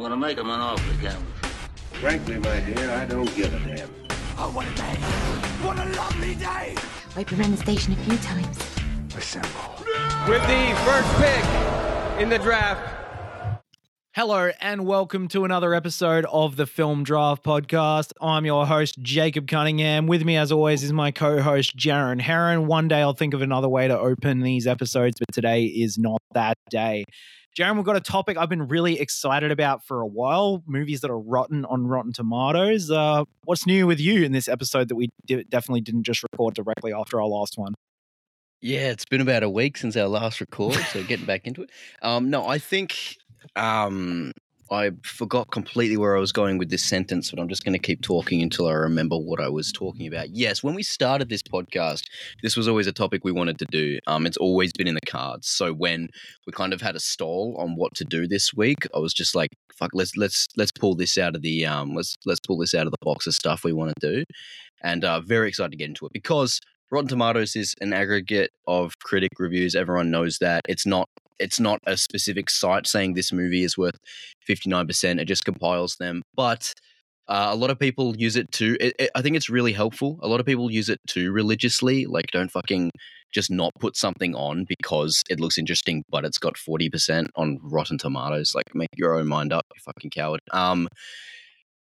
I'm gonna make him an offer again. Frankly, my dear, I don't give a damn. Oh, what a day! What a lovely day! I've been around the station a few times. Assemble. With the first pick in the draft, Hello and welcome to another episode of the Film Draft Podcast. I'm your host, Jacob Cunningham. With me, as always, is my co host, Jaron Heron. One day I'll think of another way to open these episodes, but today is not that day. Jaron, we've got a topic I've been really excited about for a while movies that are rotten on Rotten Tomatoes. Uh, what's new with you in this episode that we d- definitely didn't just record directly after our last one? Yeah, it's been about a week since our last record, so getting back into it. Um, no, I think um, I forgot completely where I was going with this sentence, but I'm just going to keep talking until I remember what I was talking about. Yes, when we started this podcast, this was always a topic we wanted to do. Um, it's always been in the cards. So when we kind of had a stall on what to do this week, I was just like, "Fuck, let's let's let's pull this out of the um, let's let's pull this out of the box of stuff we want to do," and uh, very excited to get into it because Rotten Tomatoes is an aggregate of critic reviews. Everyone knows that. It's not it's not a specific site saying this movie is worth 59%. It just compiles them. But uh, a lot of people use it too. It, it, I think it's really helpful. A lot of people use it too religiously. Like, don't fucking just not put something on because it looks interesting, but it's got 40% on Rotten Tomatoes. Like, make your own mind up, you fucking coward. Um,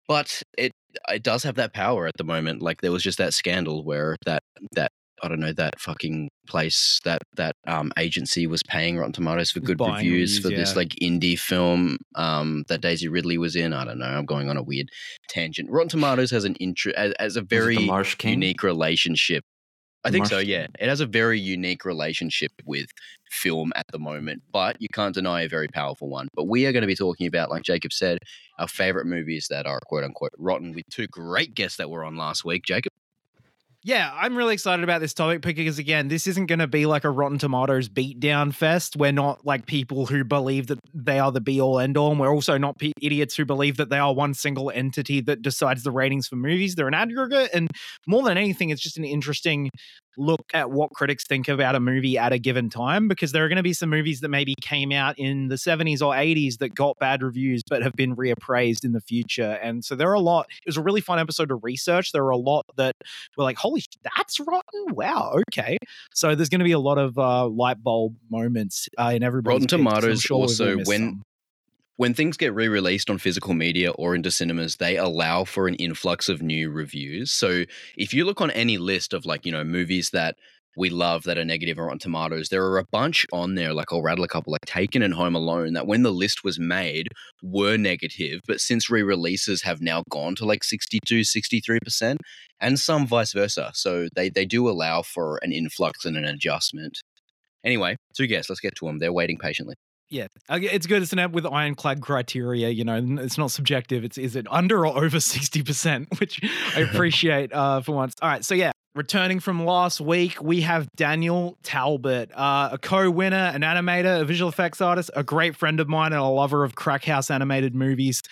but it it does have that power at the moment. Like there was just that scandal where that that I don't know that fucking place that that um, agency was paying Rotten Tomatoes for good Buying reviews, for this like indie film um, that Daisy Ridley was in. I don't know. I'm going on a weird tangent. Rotten Tomatoes has an intro as, as a very unique relationship. I think Marsh so. Yeah, it has a very unique relationship with film at the moment, but you can't deny a very powerful one. But we are going to be talking about, like Jacob said, our favorite movies that are quote unquote rotten with two great guests that were on last week. Jacob. Yeah, I'm really excited about this topic because again, this isn't going to be like a Rotten Tomatoes beatdown fest. We're not like people who believe that they are the be all end all, and we're also not idiots who believe that they are one single entity that decides the ratings for movies. They're an aggregate, and more than anything, it's just an interesting look at what critics think about a movie at a given time because there are going to be some movies that maybe came out in the 70s or 80s that got bad reviews but have been reappraised in the future. And so there are a lot. It was a really fun episode to research. There are a lot that were like, holy, that's rotten. Wow. Okay. So there's going to be a lot of uh, light bulb moments uh, in everybody's Rotten Tomatoes sure also when some. When things get re-released on physical media or into cinemas, they allow for an influx of new reviews. So if you look on any list of like, you know, movies that we love that are negative or on Tomatoes, there are a bunch on there, like I'll rattle a couple, like Taken and Home Alone, that when the list was made were negative, but since re-releases have now gone to like 62, 63%, and some vice versa. So they, they do allow for an influx and an adjustment. Anyway, two guests, let's get to them. They're waiting patiently. Yeah, it's good. It's an app with ironclad criteria. You know, it's not subjective. It's is it under or over sixty percent, which I appreciate uh, for once. All right, so yeah, returning from last week, we have Daniel Talbot, uh, a co-winner, an animator, a visual effects artist, a great friend of mine, and a lover of crack house animated movies.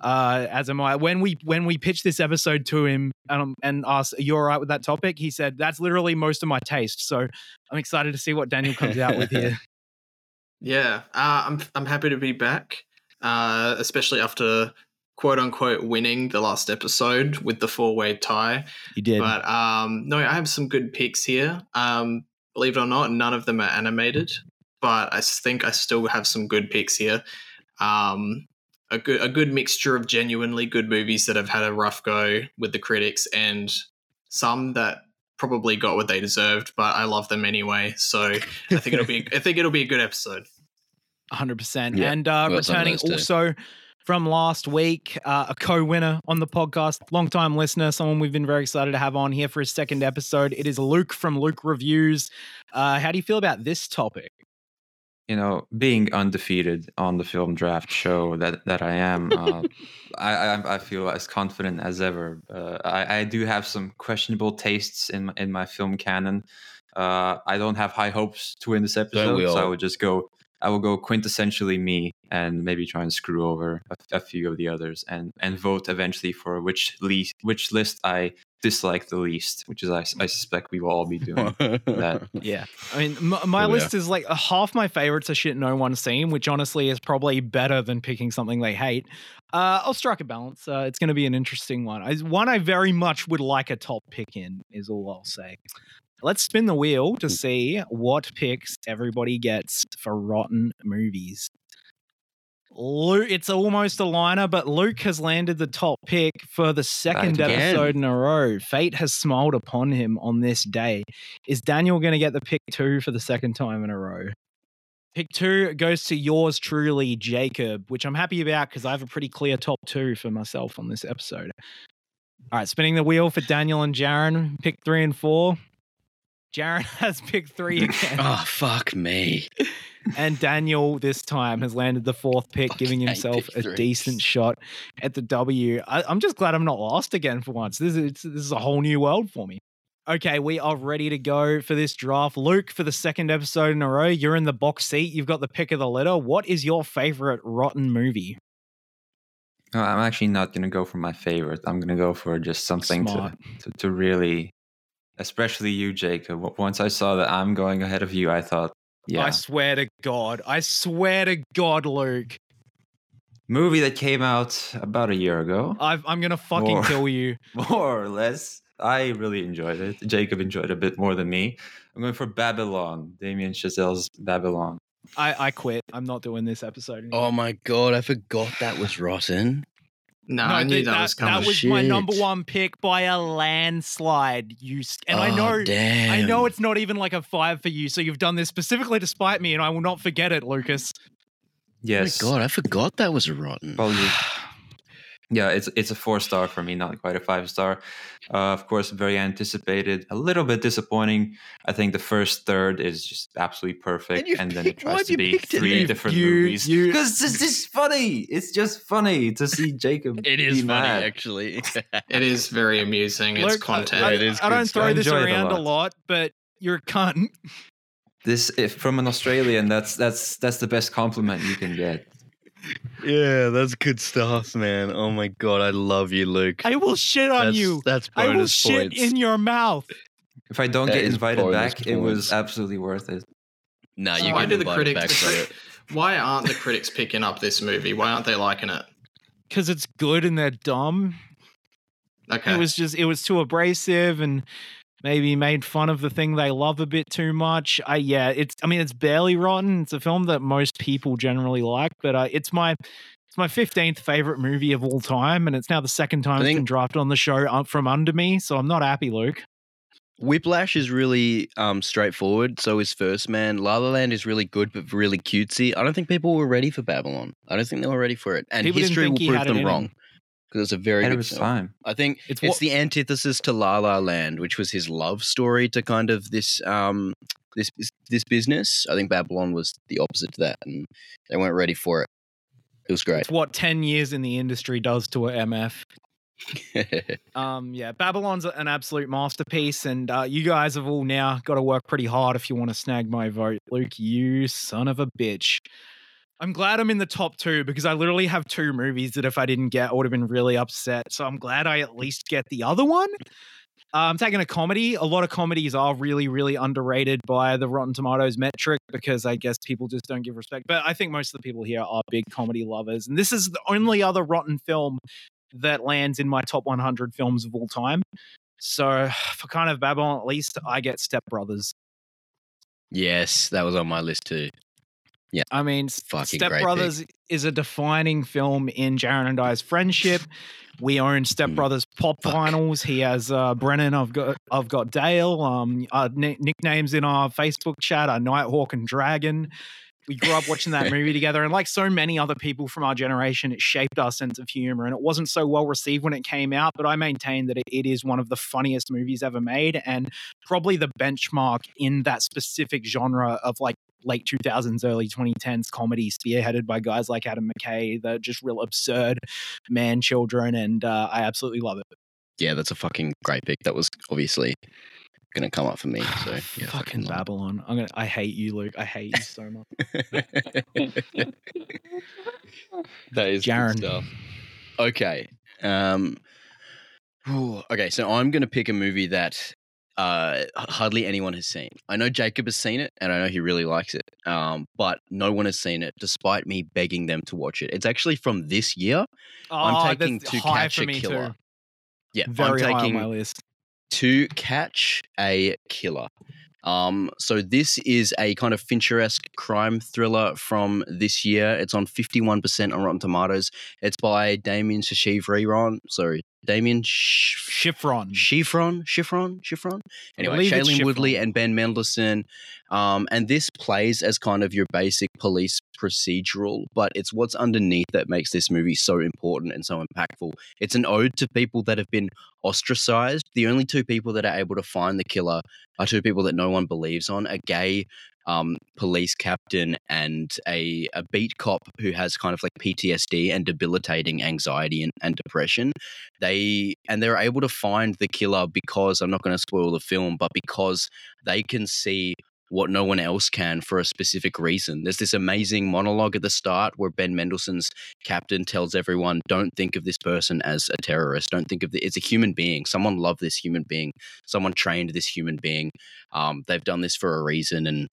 Uh, as am I. When we when we pitched this episode to him um, and asked, "Are you all right with that topic?" He said, "That's literally most of my taste." So I'm excited to see what Daniel comes out with here. Yeah, uh, I'm I'm happy to be back, uh, especially after quote unquote winning the last episode with the four way tie. You did. But um, no, I have some good picks here. Um, believe it or not, none of them are animated, but I think I still have some good picks here. Um, a good a good mixture of genuinely good movies that have had a rough go with the critics and some that probably got what they deserved, but I love them anyway. So I think it'll be I think it'll be a good episode. hundred percent. Yeah, And uh, we got some of returning also from last week, uh, a co-winner on the podcast, long-time listener, someone we've been very excited to have on here for his second episode. It is Luk from Luk Reviews. Uh, how do you feel about this topic? You know, being undefeated on the film draft show that that I am, uh, I, I I feel as confident as ever. Uh, I I do have some questionable tastes in my, in my film canon. Uh, I don't have high hopes to win this episode, so I would just go. I will go quintessentially me and maybe try and screw over a, a few of the others and and vote eventually for which list which list I dislike the least, which is I, I suspect we will all be doing that. Yeah, I mean, m- my Oh, yeah. list is like uh, half my favorites are shit no one's seen, which honestly is probably better than picking something they hate. Uh, I'll strike a balance. Uh, it's going to be an interesting one. I, one I very much would like a top pick in is all I'll say. Let's spin the wheel to see what picks everybody gets for rotten movies. Luk, it's almost a liner, but Luk has landed the top pick for the second episode in a row. Fate has smiled upon him on this day. Is Daniel going to get the pick two for the second time in a row? Pick two goes to yours truly, Jacob, which I'm happy about because I have a pretty clear top two for myself on this episode. All right, spinning the wheel for Daniel and Jaron. Pick three and four. Jaron has picked three again. oh fuck me. And Daniel this time has landed the fourth pick, giving himself a decent shot at the W. I, I'm just glad I'm not lost again for once. This is, this is a whole new world for me. Okay, we are ready to go for this draft. Luk, for the second episode in a row, you're in the box seat. You've got the pick of the litter. What is your favorite rotten movie? No, I'm actually not going to go for my favorite. I'm going to go for just something to, to, to really, especially you, Jacob. Once I saw that I'm going ahead of you, I thought, yeah, I swear to God. I swear to God, Luk. movie that came out about a year ago, I've, I'm going to fucking More. kill you. more or less. I really enjoyed it. Jacob enjoyed it a bit more than me. I'm going for Babylon, Damien Chazelle's Babylon. I, I quit. I'm not doing this episode. Oh anymore. Oh my god, I forgot that was rotten. No, I knew th- that, was coming. That was my number one pick by a landslide. You s- and I Oh, know, damn. I know it's not even like a five for you. So you've done this specifically to spite me, and I will not forget it, Lucas. Yes. Oh my god, I forgot that was rotten. Apologies. Yeah, it's it's a four star for me, not quite a five star. Uh, of course, very anticipated. A little bit disappointing. I think the first third is just absolutely perfect, you and then it picked- why tries to you be picked it? three different you- movies. Because it's just funny. It's just funny to see Jacob. It be funny, mad. actually. It is very amusing. It's Luk, content. I, it is I don't stuff. throw I this enjoy it a around a lot. lot, but you're a cunt. This if from an Australian. That's that's that's the best compliment you can get. Yeah, that's good stuff, man. Oh my god, I love you, Luk. I will shit on that's, you. That's I will bonus shit points. in your mouth. If I don't That get invited bonus back, it was absolutely worth it. Nah, you Why get do the invited critics? back the for crit- why aren't the critics picking up this movie? Why aren't they liking it? Because it's good and they're dumb. Okay. It was just it was too abrasive and maybe made fun of the thing they love a bit too much. I yeah, it's I mean it's barely rotten. It's a film that most people generally like, but uh, it's my it's my fifteenth favorite movie of all time, and it's now the second time I it's think- been dropped on the show uh, from under me. So I'm not happy, Luk. Whiplash is really um, straightforward. So is First Man. La La Land is really good, but really cutesy. I don't think people were ready for Babylon. I don't think they were ready for it, and People history will prove had it in them him. Because it's a very Ahead good of film. time. I think It's it's, what- the antithesis to La La Land, which was his love story to kind of this um this this business. I think Babylon was the opposite to that, and they weren't ready for it. It was great. It's what ten years in the industry does to a MF. Um, yeah, Babylon's an absolute masterpiece, and uh, you guys have all now got to work pretty hard if you want to snag my vote. Luk, you son of a bitch. I'm glad I'm in the top two because I literally have two movies that if I didn't get, I would have been really upset. So I'm glad I at least get the other one. I'm taking a comedy. A lot of comedies are really, really underrated by the Rotten Tomatoes metric because I guess people just don't give respect. But I think most of the people here are big comedy lovers. And this is the only other Rotten film that lands in my top 100 films of all time. So for kind of Babylon, at least I get Step Brothers. yes, that was on my list too. I mean, Fucking Step pick. Brothers is a defining film in Jaron and I's friendship. We own Step Mm. Brothers pop Fuck. vinyls. He has uh, Brennan. I've got I've got Dale. Um, our ni- nicknames in our Facebook chat are Nighthawk and Dragon. We grew up watching that movie together, and like so many other people from our generation, it shaped our sense of humor. And it wasn't so well received when it came out, but I maintain that it, it is one of the funniest movies ever made, and probably the benchmark in that specific genre of like late 2000s, early 2010s comedy, spearheaded by guys like Adam McKay. They're just real absurd man children, and uh, I absolutely love it. Yeah, that's a fucking great pick. That was obviously gonna come up for me. So yeah, Fucking it. Babylon. I'm gonna. I hate you, Luk. I hate you so much. that is Jaron. good stuff. Okay. Um Ooh, okay, so I'm going to pick a movie that uh, hardly anyone has seen. I know Jacob has seen it, and I know he really likes it. Um, but no one has seen it, despite me begging them to watch it. It's actually from this year. I'm Oh, taking To Catch a Killer. Too. Yeah, Very I'm high on my list. To Catch a Killer. Um, so this is a kind of Fincher-esque crime thriller from this year. It's on 51% on Rotten Tomatoes. It's by Damien Shivron. Sorry, Damien Sh- Chiffron. Schifron, Schifron. Anyway, Shailene Woodley and Ben Mendelsohn. Um, and this plays as kind of your basic police procedural, but it's what's underneath that makes this movie so important and so impactful. It's an ode to people that have been ostracized. The only two people that are able to find the killer are two people that no one believes on a gay um, police captain and a, a beat cop who has kind of like PTSD and debilitating anxiety and, and depression they and they're able to find the killer because I'm not going to spoil the film, but because they can see what no one else can for a specific reason. There's this amazing monologue at the start where Ben Mendelsohn's captain tells everyone, "Don't think of this person as a terrorist. Don't think of the, it's a human being. Someone loved this human being. Someone trained this human being. Um, they've done this for a reason." And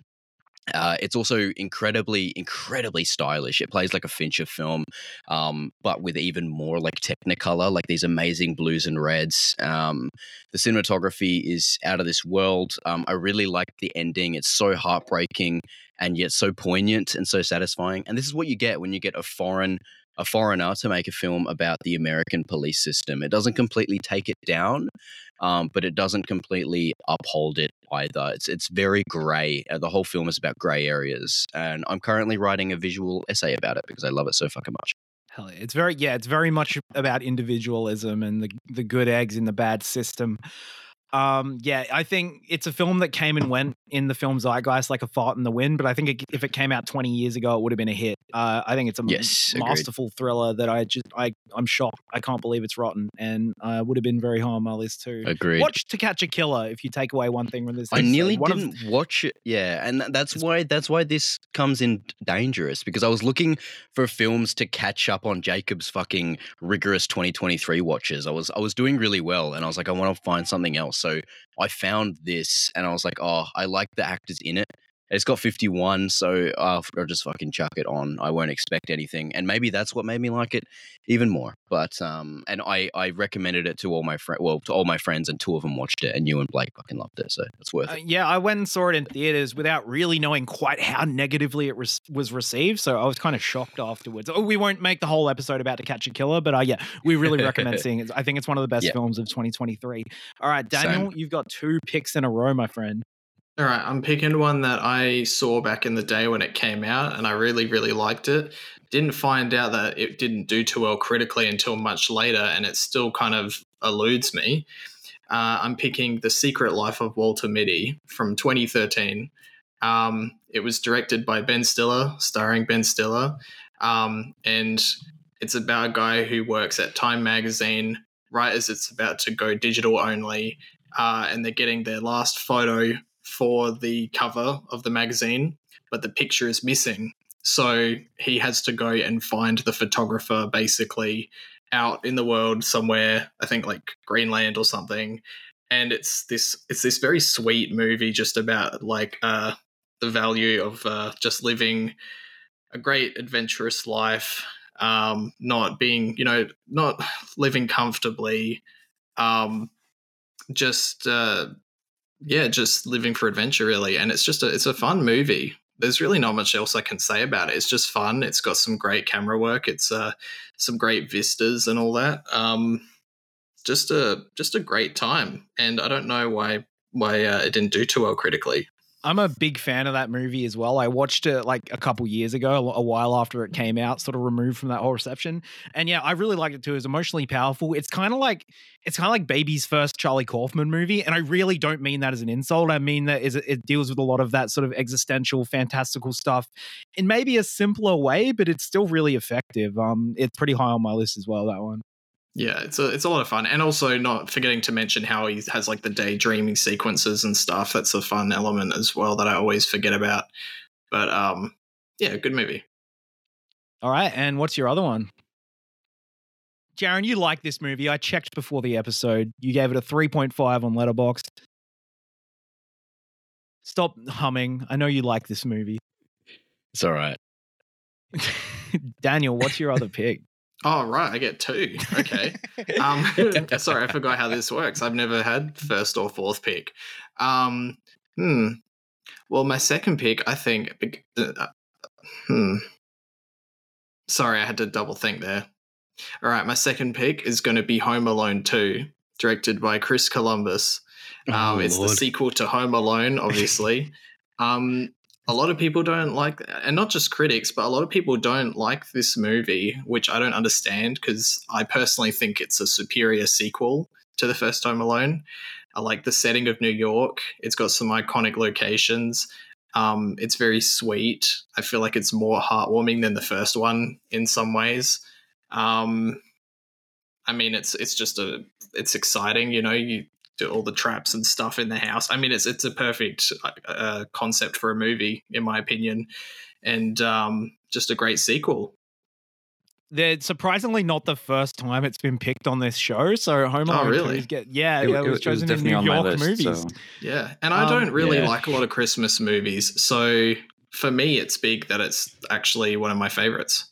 uh, it's also incredibly, incredibly stylish. It plays like a Fincher film, um, but with even more like Technicolor, like these amazing blues and reds. Um, the cinematography is out of this world. Um, I really like the ending. It's so heartbreaking and yet so poignant and so satisfying. And this is what you get when you get a foreign a foreigner to make a film about the American police system. It doesn't completely take it down, um, but it doesn't completely uphold it either. It's it's very grey. Uh, the whole film is about grey areas, and I'm currently writing a visual essay about it because I love it so fucking much. Hell yeah. It's very yeah, it's very much about individualism and the the good eggs in the bad system. Um, yeah, I think it's a film that came and went in the film zeitgeist like a fart in the wind. But I think it, if it came out 20 years ago, it would have been a hit. Uh, I think it's a Yes, agreed. masterful thriller that I just I I'm shocked. I can't believe it's rotten, and uh, would have been very high on my list too. Agreed. Watch To Catch a Killer if you take away one thing from this. I episode. nearly One didn't watch it. Yeah, and that's why that's why this comes in dangerous because I was looking for films to catch up on Jacob's fucking rigorous 2023 watches. I was I was doing really well, and I was like, I want to find something else. So I found this, and I was like, oh, I like the actors in it. It's got 51, so uh, I'll just fucking chuck it on. I won't expect anything, and maybe that's what made me like it even more. But um, and I I recommended it to all my friends, well, to all my friends, and two of them watched it, and you and Blake fucking loved it, so it's worth Uh, it. yeah, I went and saw it in theaters without really knowing quite how negatively it was was received. So I was kind of shocked afterwards. Oh, we won't make the whole episode about To Catch a Killer, but uh, yeah, we really recommend seeing it. I think it's one of the best Yeah. films of 2023. All right, Daniel, you've got two picks in a row, my friend. All right, I'm picking one that I saw back in the day when it came out, and I really, really liked it. Didn't find out that it didn't do too well critically until much later, and it still kind of eludes me. Uh, I'm picking The Secret Life of Walter Mitty from 2013. Um, it was directed by Ben Stiller, starring Ben Stiller, um, and it's about a guy who works at Time Magazine right as it's about to go digital only, uh, and they're getting their last photo for the cover of the magazine, but the picture is missing. So he has to go and find the photographer basically out in the world somewhere, I think like Greenland or something. And it's this it's this very sweet movie just about like uh the value of uh just living a great adventurous life, um, not being, you know, not living comfortably, um, just uh yeah, just living for adventure really. And it's just a it's a fun movie. There's really not much else I can say about it. It's just fun. It's got some great camera work. It's uh some great vistas and all that. Um just a just a great time. And I don't know why why uh, it didn't do too well critically. I'm a big fan of that movie as well. I watched it like a couple years ago, a while after it came out, sort of removed from that whole reception. And yeah, I really liked it too. It's emotionally powerful. It's kind of like it's kind of like Baby's first Charlie Kaufman movie, and I really don't mean that as an insult. I mean that is it deals with a lot of that sort of existential, fantastical stuff in maybe a simpler way, but it's still really effective. Um, it's pretty high on my list as well. That one. Yeah, it's a it's a lot of fun, and also not forgetting to mention how he has like the daydreaming sequences and stuff. That's a fun element as well that I always forget about. But um, yeah, good movie. All right, and what's your other one? Jaron, you like this movie. I checked before the episode. You gave it a 3.5 on Letterboxd. Stop humming. I know you like this movie. It's all right. Daniel, what's your other pick? Oh right, I get two. Okay. um, sorry, I forgot how this works. I've never had first or fourth pick. Um, hmm. Well, my second pick, I think. Uh, hmm. Sorry, I had to double think there. All right, my second pick is going to be Home Alone Two, directed by Chris Columbus. Um, Oh, it's the sequel to Home Alone, obviously. um, a lot of people don't like, and not just critics, but a lot of people don't like this movie, which I don't understand because I personally think it's a superior sequel to the first Home Alone. I like the setting of New York. It's got some iconic locations. Um, it's very sweet. I feel like it's more heartwarming than the first one in some ways. Um, I mean, it's it's just a it's exciting. You know, you do all the traps and stuff in the house. I mean, it's it's a perfect uh, concept for a movie, in my opinion, and um, just a great sequel. They're surprisingly not the first time it's been picked on this show. So Home Oh, Alone 2 really? Get, yeah, It- it, it- it was was chosen in New York list, movies. so- Yeah, and I Um, don't really yeah. like a lot of Christmas movies, so for me, it's big that it's actually one of my favorites.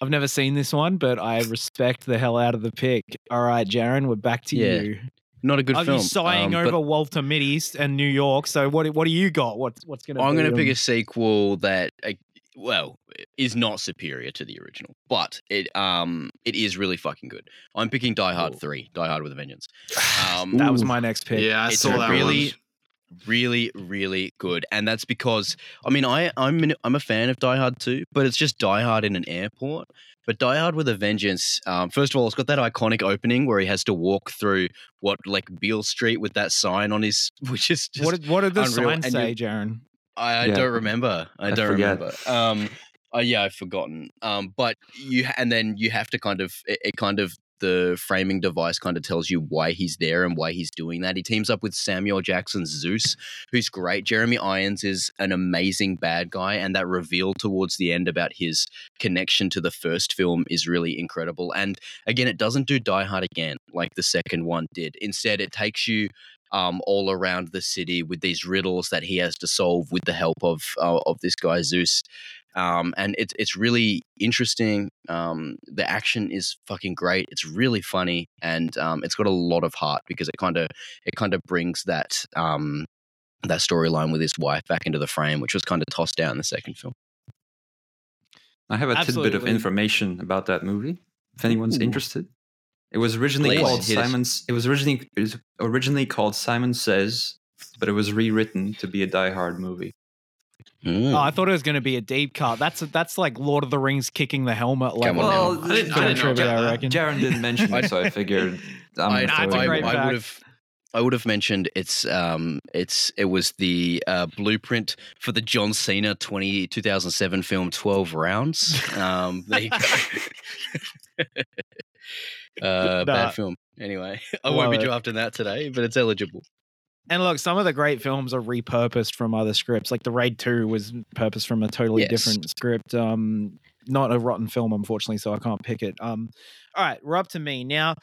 I've never seen this one, but I respect the hell out of the pick. All right, Jaron, we're back to Yeah, you. Not a good Are film. you sighing um, over Walter Mitty's and New York? So what what do you got? What's what's gonna? I'm going to pick a sequel that, uh, well, is not superior to the original, but it um it is really fucking good. I'm picking Die Hard Ooh. Three, Die Hard with a Vengeance. Um, That was my next pick. Yeah, I it's saw that really, one. really, really good, and that's because I mean I I'm an, I'm a fan of Die Hard too, but it's just Die Hard in an airport. But Die Hard with a Vengeance, um, first of all, it's got that iconic opening where he has to walk through what like Beale Street with that sign on his, which is just What did, what did the unreal, sign and say, you- Jaron? I, I Yeah. don't remember. I, I don't forget. remember. Um, uh, yeah, I've forgotten. Um, but you and then you have to kind of it, it kind of the framing device kind of tells you why he's there and why he's doing that. He teams up with Samuel Jackson's Zeus, who's great. Jeremy Irons is an amazing bad guy, and that reveal towards the end about his connection to the first film is really incredible. And again, it doesn't do Die Hard again like the second one did. Instead, it takes you um, all around the city with these riddles that he has to solve with the help of uh, of this guy Zeus. Um, and it's it's really interesting. Um, the action is fucking great. It's really funny, and um, it's got a lot of heart because it kind of it kind of brings that um, that storyline with his wife back into the frame, which was kind of tossed out in the second film. I have a tidbit of information about that movie. If anyone's Ooh. interested, it was originally Please, called hit us. Simon's. It was originally it was originally called Simon Says, but it was rewritten to be a Die Hard movie. Mm. Oh, I thought it was going to be a deep cut. That's that's like Lord of the Rings kicking the helmet. Like, Come on Well. I didn't, I didn't know trivia, about I reckon. Jaron didn't mention it, so I figured I'm I, gonna Nah, throw it's a great there. I fact. would have. I would have mentioned it's um it's it was the uh, blueprint for the John Cena 20, 2007 film Twelve Rounds. Um, there you go. uh, Nah. bad film. Anyway, I won't be Love it. drafting that today, but it's eligible. And look, some of the great films are repurposed from other scripts. Like The Raid 2 was purposed from a totally Yes. different script. Um, not a rotten film, unfortunately, so I can't pick it. Um, all right, we're up to me. Now,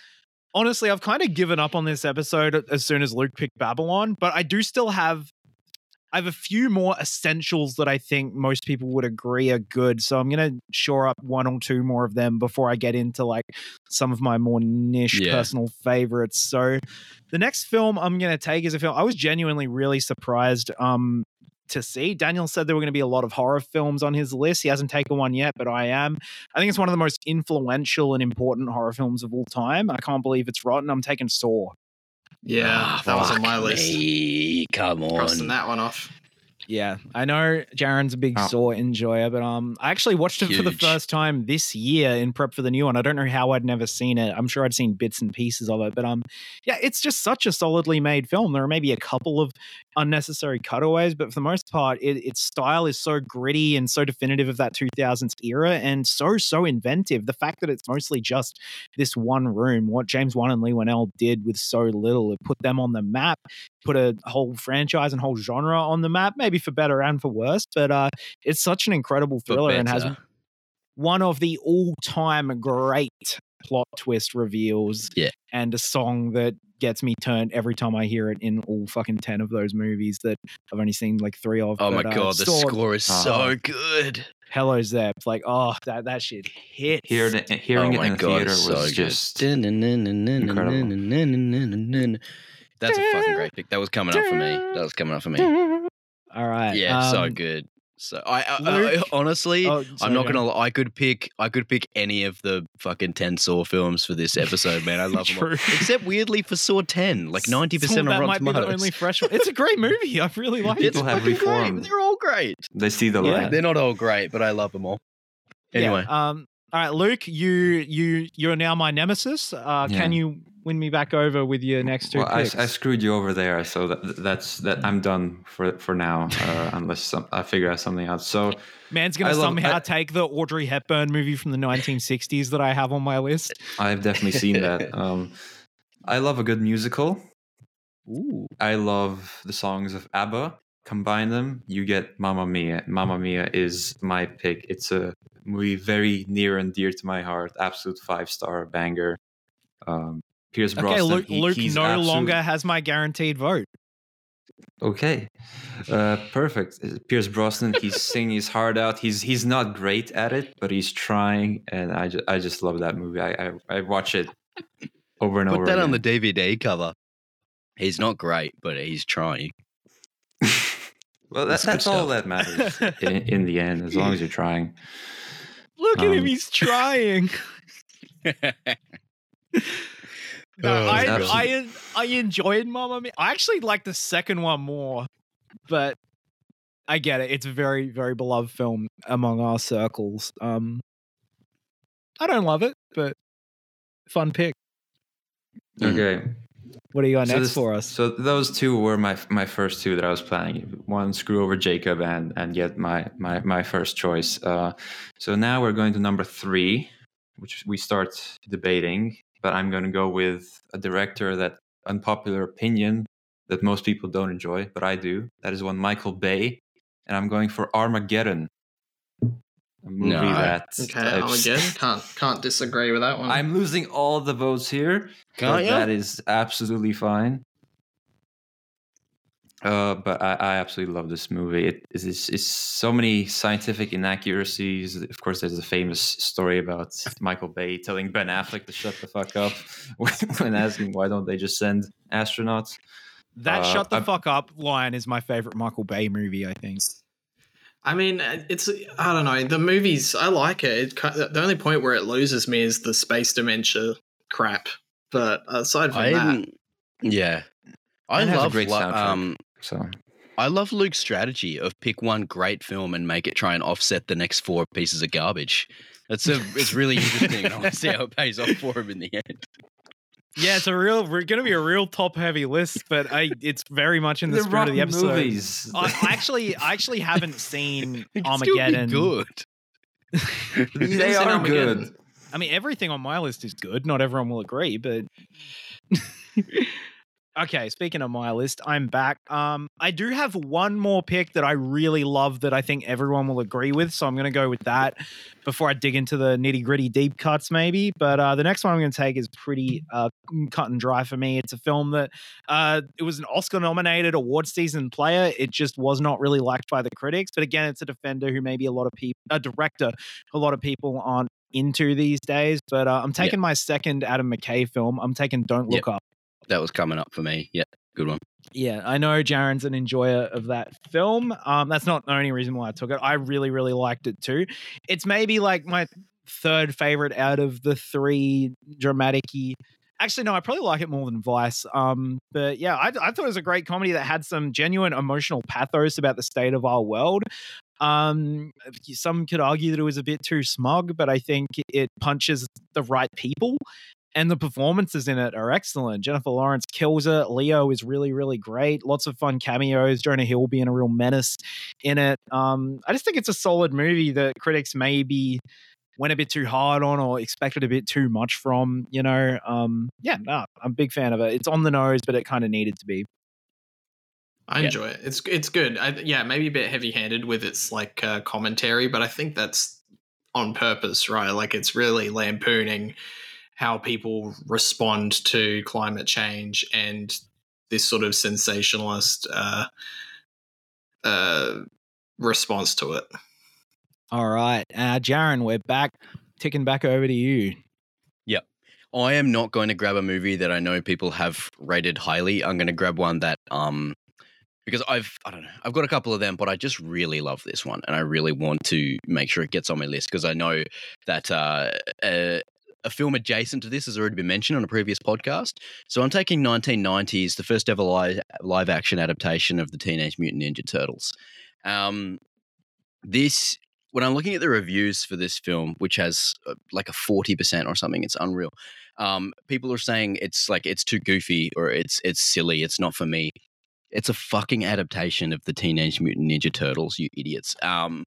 honestly, I've kind of given up on this episode as soon as Luk picked Babylon, but I do still have I have a few more essentials that I think most people would agree are good. So I'm gonna shore up one or two more of them before I get into like some of my more niche Yeah. personal favorites. So the next film I'm gonna take is a film I was genuinely really surprised um to see. Daniel said there were going to be a lot of horror films on his list. He hasn't taken one yet, but I am. I think it's one of the most influential and important horror films of all time. I can't believe it's rotten. I'm taking Saw. Yeah, Ah, that was on my list. me. Come Crossing on. that one off. Yeah, I know Jaron's a big Oh. Saw enjoyer, but um, I actually watched it for the first time this year in prep for the new one. I don't know how I'd never seen it. I'm sure I'd seen bits and pieces of it, but um, yeah, it's just such a solidly made film. There are maybe a couple of unnecessary cutaways, but for the most part, it, its style is so gritty and so definitive of that 2000s era, and so so inventive. The fact that it's mostly just this one room, what James Wan and Leigh Whannell did with so little, it put them on the map put a whole franchise and whole genre on the map, maybe for better and for worse. But uh, it's such an incredible thriller and has one of the all-time great plot twist reveals. Yeah. And a song that gets me turned every time I hear it in all fucking 10 of those movies that I've only seen like three of. Oh my but, uh, god, the Sword, score is Oh. so good. Hello Zepp. Like, oh, that, that shit hits. Hearing it, hearing oh it in the god, theater was so just incredible. That's a fucking great pick. That was coming up for me. That was coming up for me. All right. Yeah, so um, good. So I, I, I honestly, Oh, I'm not gonna. lie, I could pick. I could pick any of the fucking ten Saw films for this episode, man. I love them all. Except weirdly for Saw ten, like ninety percent on that Rotten might Tomatoes. be the only fresh one. It's a great movie. I really like People it. have fucking great. They're all great. they see the Yeah. light. They're not all great, but I love them all. Anyway, Yeah, um. All right, Luk. You you you're now my nemesis. Uh, Can you win me back over with your next two Well, I, picks? I screwed you over there, so that, that's that. I'm done for for now, uh, unless some, I figure out something else. So Man's gonna I love- somehow I- take the Audrey Hepburn movie from the 1960s that I have on my list. I've definitely seen that. Um, I love a good musical. Ooh. I love the songs of ABBA. Combine them, you get Mamma Mia. Mamma Mia is my pick. It's a movie very near and dear to my heart. Absolute five star banger. Um, Pierce Brosnan. Okay, Luk. he- Luk no absolute- longer has my guaranteed vote. Okay, uh, perfect. Uh, Pierce Brosnan, he's singing his heart out. He's he's not great at it, but he's trying, and I just I just love that movie. I I, I watch it over and over. Put over. that on the again. DVD cover. He's not great, but he's trying. well, that, That's that's, all stuff. that matters in, in the end, as long as you're trying. Look at him. Um, He's trying. No, Oh, I, God. I I enjoyed Mamma Mia. I actually like the second one more, but I get it. It's a very very beloved film among our circles. Um, I don't love it, but fun pick. Mm. Okay, What do you got So next this- for us? So those two were my my first two that I was planning. One screw over Jacob and and get my my my first choice. Uh, so now we're going to number three, which we start debating. But I'm going to go with a director that unpopular opinion that most people don't enjoy, but I do. That is one Michael Bay, and I'm going for Armageddon, a movie No. that Okay, Armageddon. Can't can't disagree with that one. I'm losing all the votes here. Can't ya? That is absolutely fine. Uh, but I, I absolutely love this movie. It is it's, it's so many scientific inaccuracies. Of course, there's a famous story about Michael Bay telling Ben Affleck to shut the fuck up when, when asking why don't they just send astronauts. That uh, shut the I- fuck up line is my favorite Michael Bay movie. I think. I mean, it's I don't know. The movies I like it. it. The only point where it loses me is the space dementia crap. But aside from I that, yeah. I It a love great lo- soundtrack. um So I love Luk's strategy of pick one great film and make it try and offset the next four pieces of garbage. That's a it's really interesting. and I want to see how it pays off for him in the end. Yeah, it's a real. We're gonna be a real top heavy list, but I it's very much in the They're spirit of the episode. movies. I I actually I actually haven't seen It can still be Armageddon. good. they are Armageddon. good. I mean, everything on my list is good. Not everyone will agree, but okay. Speaking of my list, I'm back. Um, I do have one more pick that I really love that I think everyone will agree with. So I'm going to go with that before I dig into the nitty gritty deep cuts, maybe. But uh, the next one I'm going to take is pretty uh, cut and dry for me. It's a film that uh, it was an Oscar nominated award season player. It just was not really liked by the critics. But again, it's a defender who maybe a lot of people, a director, a lot of people aren't into these days. But uh, I'm taking my second Adam McKay film. I'm taking Don't Look Up. That was coming up for me. Yeah, good one. Yeah, I know Jaron's an enjoyer of that film. Um, that's not the only reason why I took it. I really, really liked it too. It's maybe like my third favorite out of the three dramatic Actually, no, I probably like it more than Vice. Um, but yeah, I, I thought it was a great comedy that had some genuine emotional pathos about the state of our world. Um, some could argue that it was a bit too smug, but I think it punches the right people and the performances in it are excellent. Jennifer Lawrence kills it. Leo is really, really great. Lots of fun cameos. Jonah Hill being a real menace in it. Um, I just think it's a solid movie that critics maybe went a bit too hard on or expected a bit too much from. You know, um, yeah, no, I'm a big fan of it. It's on the nose, but it kind of needed to be. I Yeah. enjoy it. It's it's good. I, yeah, maybe a bit heavy handed with its like uh, commentary, but I think that's on purpose, right? Like it's really lampooning how people respond to climate change and this sort of sensationalist uh, uh, response to it. All right, uh, Jaron, we're back, ticking back over to you. Yep. I am not going to grab a movie that I know people have rated highly. I'm going to grab one that um because I've I don't know I've got a couple of them, but I just really love this one, and I really want to make sure it gets on my list because I know that uh, a, a film adjacent to this has already been mentioned on a previous podcast. So I'm taking 1990s, the first ever live live action adaptation of the Teenage Mutant Ninja Turtles. Um, this when I'm looking at the reviews for this film, which has uh, like a 40% or something, it's unreal. Um, people are saying it's like it's too goofy or it's it's silly. It's not for me. It's a fucking adaptation of the Teenage Mutant Ninja Turtles, you idiots. Um,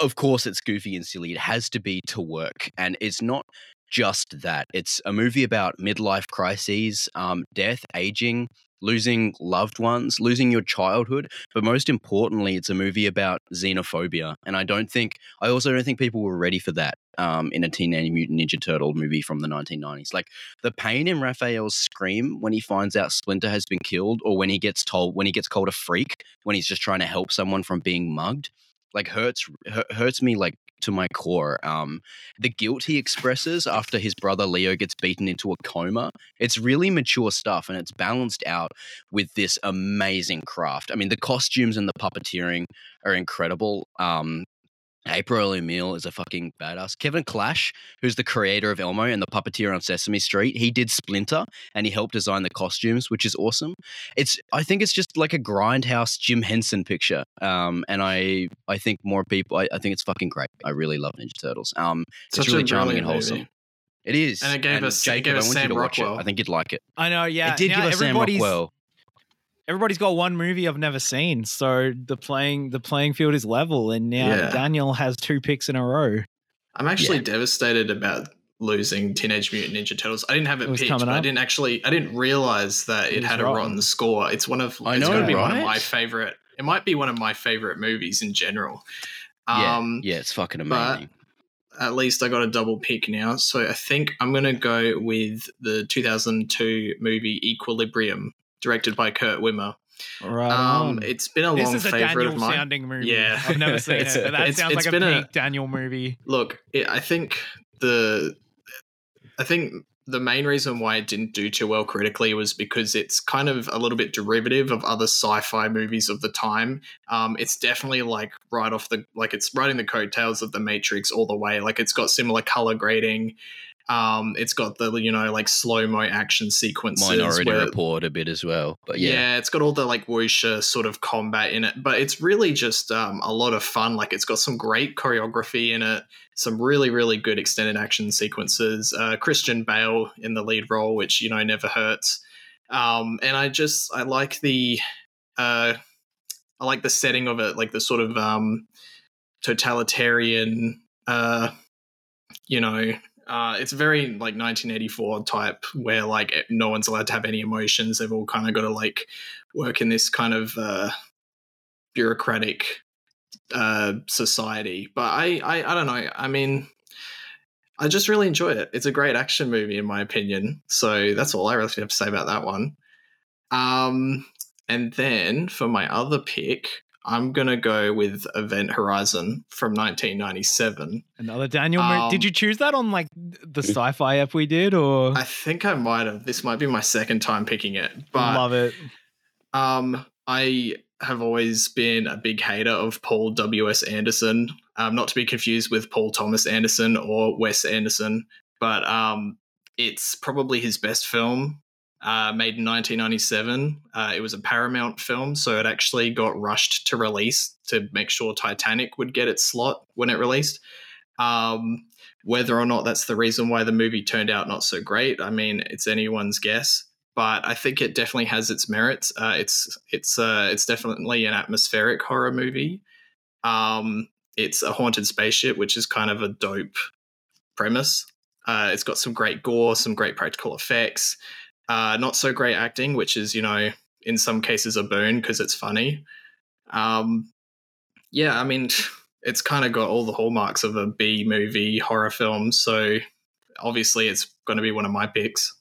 of course, it's goofy and silly. It has to be to work, and it's not just that. It's a movie about midlife crises, um, death, aging, losing loved ones, losing your childhood. But most importantly, it's a movie about xenophobia. And I don't think, I also don't think people were ready for that um, in a Teenage Mutant Ninja Turtle movie from the 1990s. Like the pain in Raphael's scream when he finds out Splinter has been killed, or when he gets told, when he gets called a freak, when he's just trying to help someone from being mugged. Like hurts hurts me like to my core. Um, the guilt he expresses after his brother Leo gets beaten into a coma. It's really mature stuff and it's balanced out with this amazing craft. I mean, the costumes and the puppeteering are incredible. Um, April O'Neil is a fucking badass. Kevin Clash, who's the creator of Elmo and the puppeteer on Sesame Street, he did Splinter and he helped design the costumes, which is awesome. It's I think it's just like a grindhouse Jim Henson picture. Um, and I I think more people I, I think it's fucking great. I really love Ninja Turtles. Um, Such it's really charming and wholesome. movie. It is, And it gave us- it Jacob, gave us I Sam you to watch Rockwell. it. I think you'd like it. I know, yeah. it did now give us Sam Rockwell. Everybody's got one movie I've never seen, so the playing the playing field is level, and now Yeah. Daniel has two picks in a row. I'm actually Yeah. devastated about losing Teenage Mutant Ninja Turtles. I didn't have it, It picked, but I didn't actually I didn't realize that It it, was had a rotten. rotten score. It's one of I it's know, gonna be one of my favorite. It might be one of my favorite movies in general. Yeah, Um, yeah, it's fucking amazing. at least I got a double pick now. So I think I'm going to go with the 2002 movie Equilibrium, directed by Kurt Wimmer. Right. Um, it's been a this long is a favorite Daniel of mine. sounding movie. Yeah. I've never seen it, but that it's- sounds it's like a been a- peak Daniel movie. Look, it, I think the I think the main reason why it didn't do too well critically was because it's kind of a little bit derivative of other sci-fi movies of the time. Um, it's definitely like right off the like it's riding the coattails of the Matrix all the way. Like it's got similar color grading. Um, it's got the you know like slow mo action sequences. Minority where- Report a bit as well, but yeah. yeah, it's got all the like wuxia sort of combat in it, but it's really just um, a lot of fun. Like it's got some great choreography in it, some really really good extended action sequences. Uh, Christian Bale in the lead role, which you know never hurts. Um, and I just I like the uh, I like the setting of it, like the sort of um, totalitarian, uh, you know, uh, it's very like 1984 type where like no one's allowed to have any emotions. They've all kind of got to like work in this kind of uh, bureaucratic uh, society. But I, I, I don't know. I mean, I just really enjoy it. It's a great action movie in my opinion. So that's all I really have to say about that one. Um, and then for my other pick, I'm gonna go with Event Horizon from 1997. Another Daniel. Um, Did you choose that on like the sci-fi app we did, or I think I might have. This might be my second time picking it, but love it? Um, I have always been a big hater of Paul W.S. Anderson, um, not to be confused with Paul Thomas Anderson or Wes Anderson, but um, it's probably his best film, uh, made in 1997. Uh, it was a Paramount film, so it actually got rushed to release to make sure Titanic would get its slot when it released. Um, whether or not that's the reason why the movie turned out not so great, I mean, it's anyone's guess but I think it definitely has its merits. Uh, it's it's uh, it's definitely an atmospheric horror movie. Um, it's a haunted spaceship, which is kind of a dope premise. Uh, it's got some great gore, some great practical effects. Uh, not so great acting, which is you know in some cases a boon because it's funny. Um, yeah, I mean it's kind of got all the hallmarks of a B movie horror film. So obviously it's going to be one of my picks.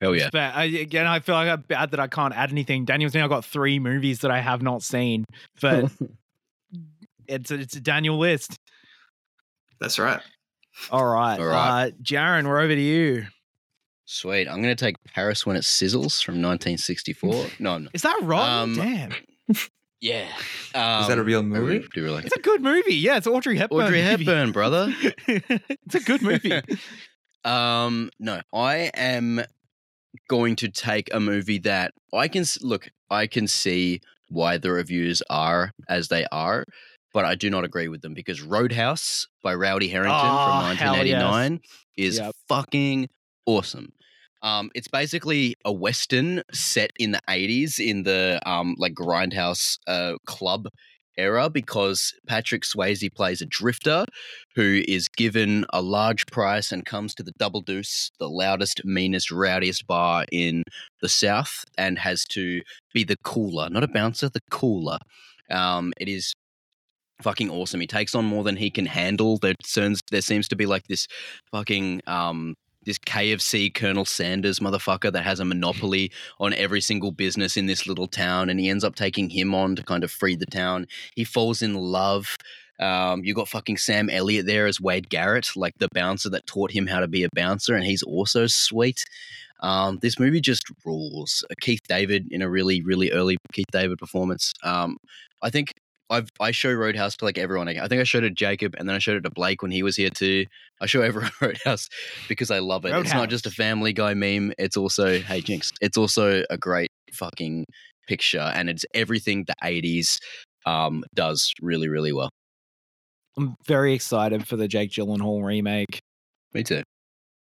Hell yeah. But I, again, I feel like I'm bad that I can't add anything. Daniel's now got three movies that I have not seen, but it's a, it's a Daniel list. That's right. All right, All right. Uh, Jaron, we're over to you. Sweet. I'm going to take Paris When It Sizzles from 1964. No, no. Is that right? Um, Damn, Yeah. Is that a Um, real movie? really do really like it's a good movie. Yeah, it's Audrey. Hepburn. Audrey movie. Hepburn, brother. it's a good movie. Um, no, I am going to take a movie that I can look. I can see why the reviews are as they are, but I do not agree with them because Roadhouse by Rowdy Herrington Oh, from hell yes. 1989 is Yep. fucking awesome. Um, it's basically a western set in the 80s in the um like grindhouse uh club era because Patrick Swayze plays a drifter who is given a large price and comes to the Double Deuce, the loudest, meanest, rowdiest bar in the South, and has to be the cooler, not a bouncer, the cooler. Um, it is fucking awesome. He takes on more than he can handle. There, turns, there seems to be like this fucking um, this KFC Colonel Sanders motherfucker that has a monopoly on every single business in this little town, and he ends up taking him on to kind of free the town. He falls in love. Um, you got fucking Sam Elliott there as Wade Garrett, like the bouncer that taught him how to be a bouncer, and he's also sweet. Um, this movie just rules. Keith David in a really, really early Keith David performance. Um, I think I've I show Roadhouse to like everyone. I think I showed it to Jacob, and then I showed it to Blake when he was here too. I show everyone Roadhouse because I love it. It's not just a Family Guy meme. It's also hey Jinx. It's also a great fucking picture, and it's everything the '80s um, does really, really well. I'm very excited for the Jake Gyllenhaal remake. Me too.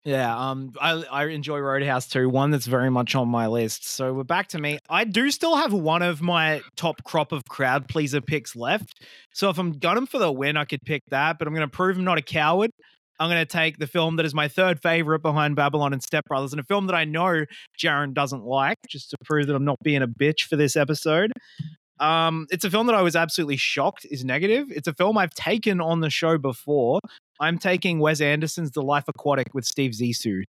Yeah, um, I I enjoy Roadhouse too. One that's very much on my list. So we're back to me. I do still have one of my top crop of crowd pleaser picks left. So if I'm gunning for the win, I could pick that. But I'm going to prove I'm not a coward. I'm going to take the film that is my third favorite behind Babylon and Step Brothers, and a film that I know Jaron doesn't like, just to prove that I'm not being a bitch for this episode. Um, it's a film that I was absolutely shocked is negative. It's a film I've taken on the show before. I'm taking Wes Anderson's The Life Aquatic with Steve Zissou.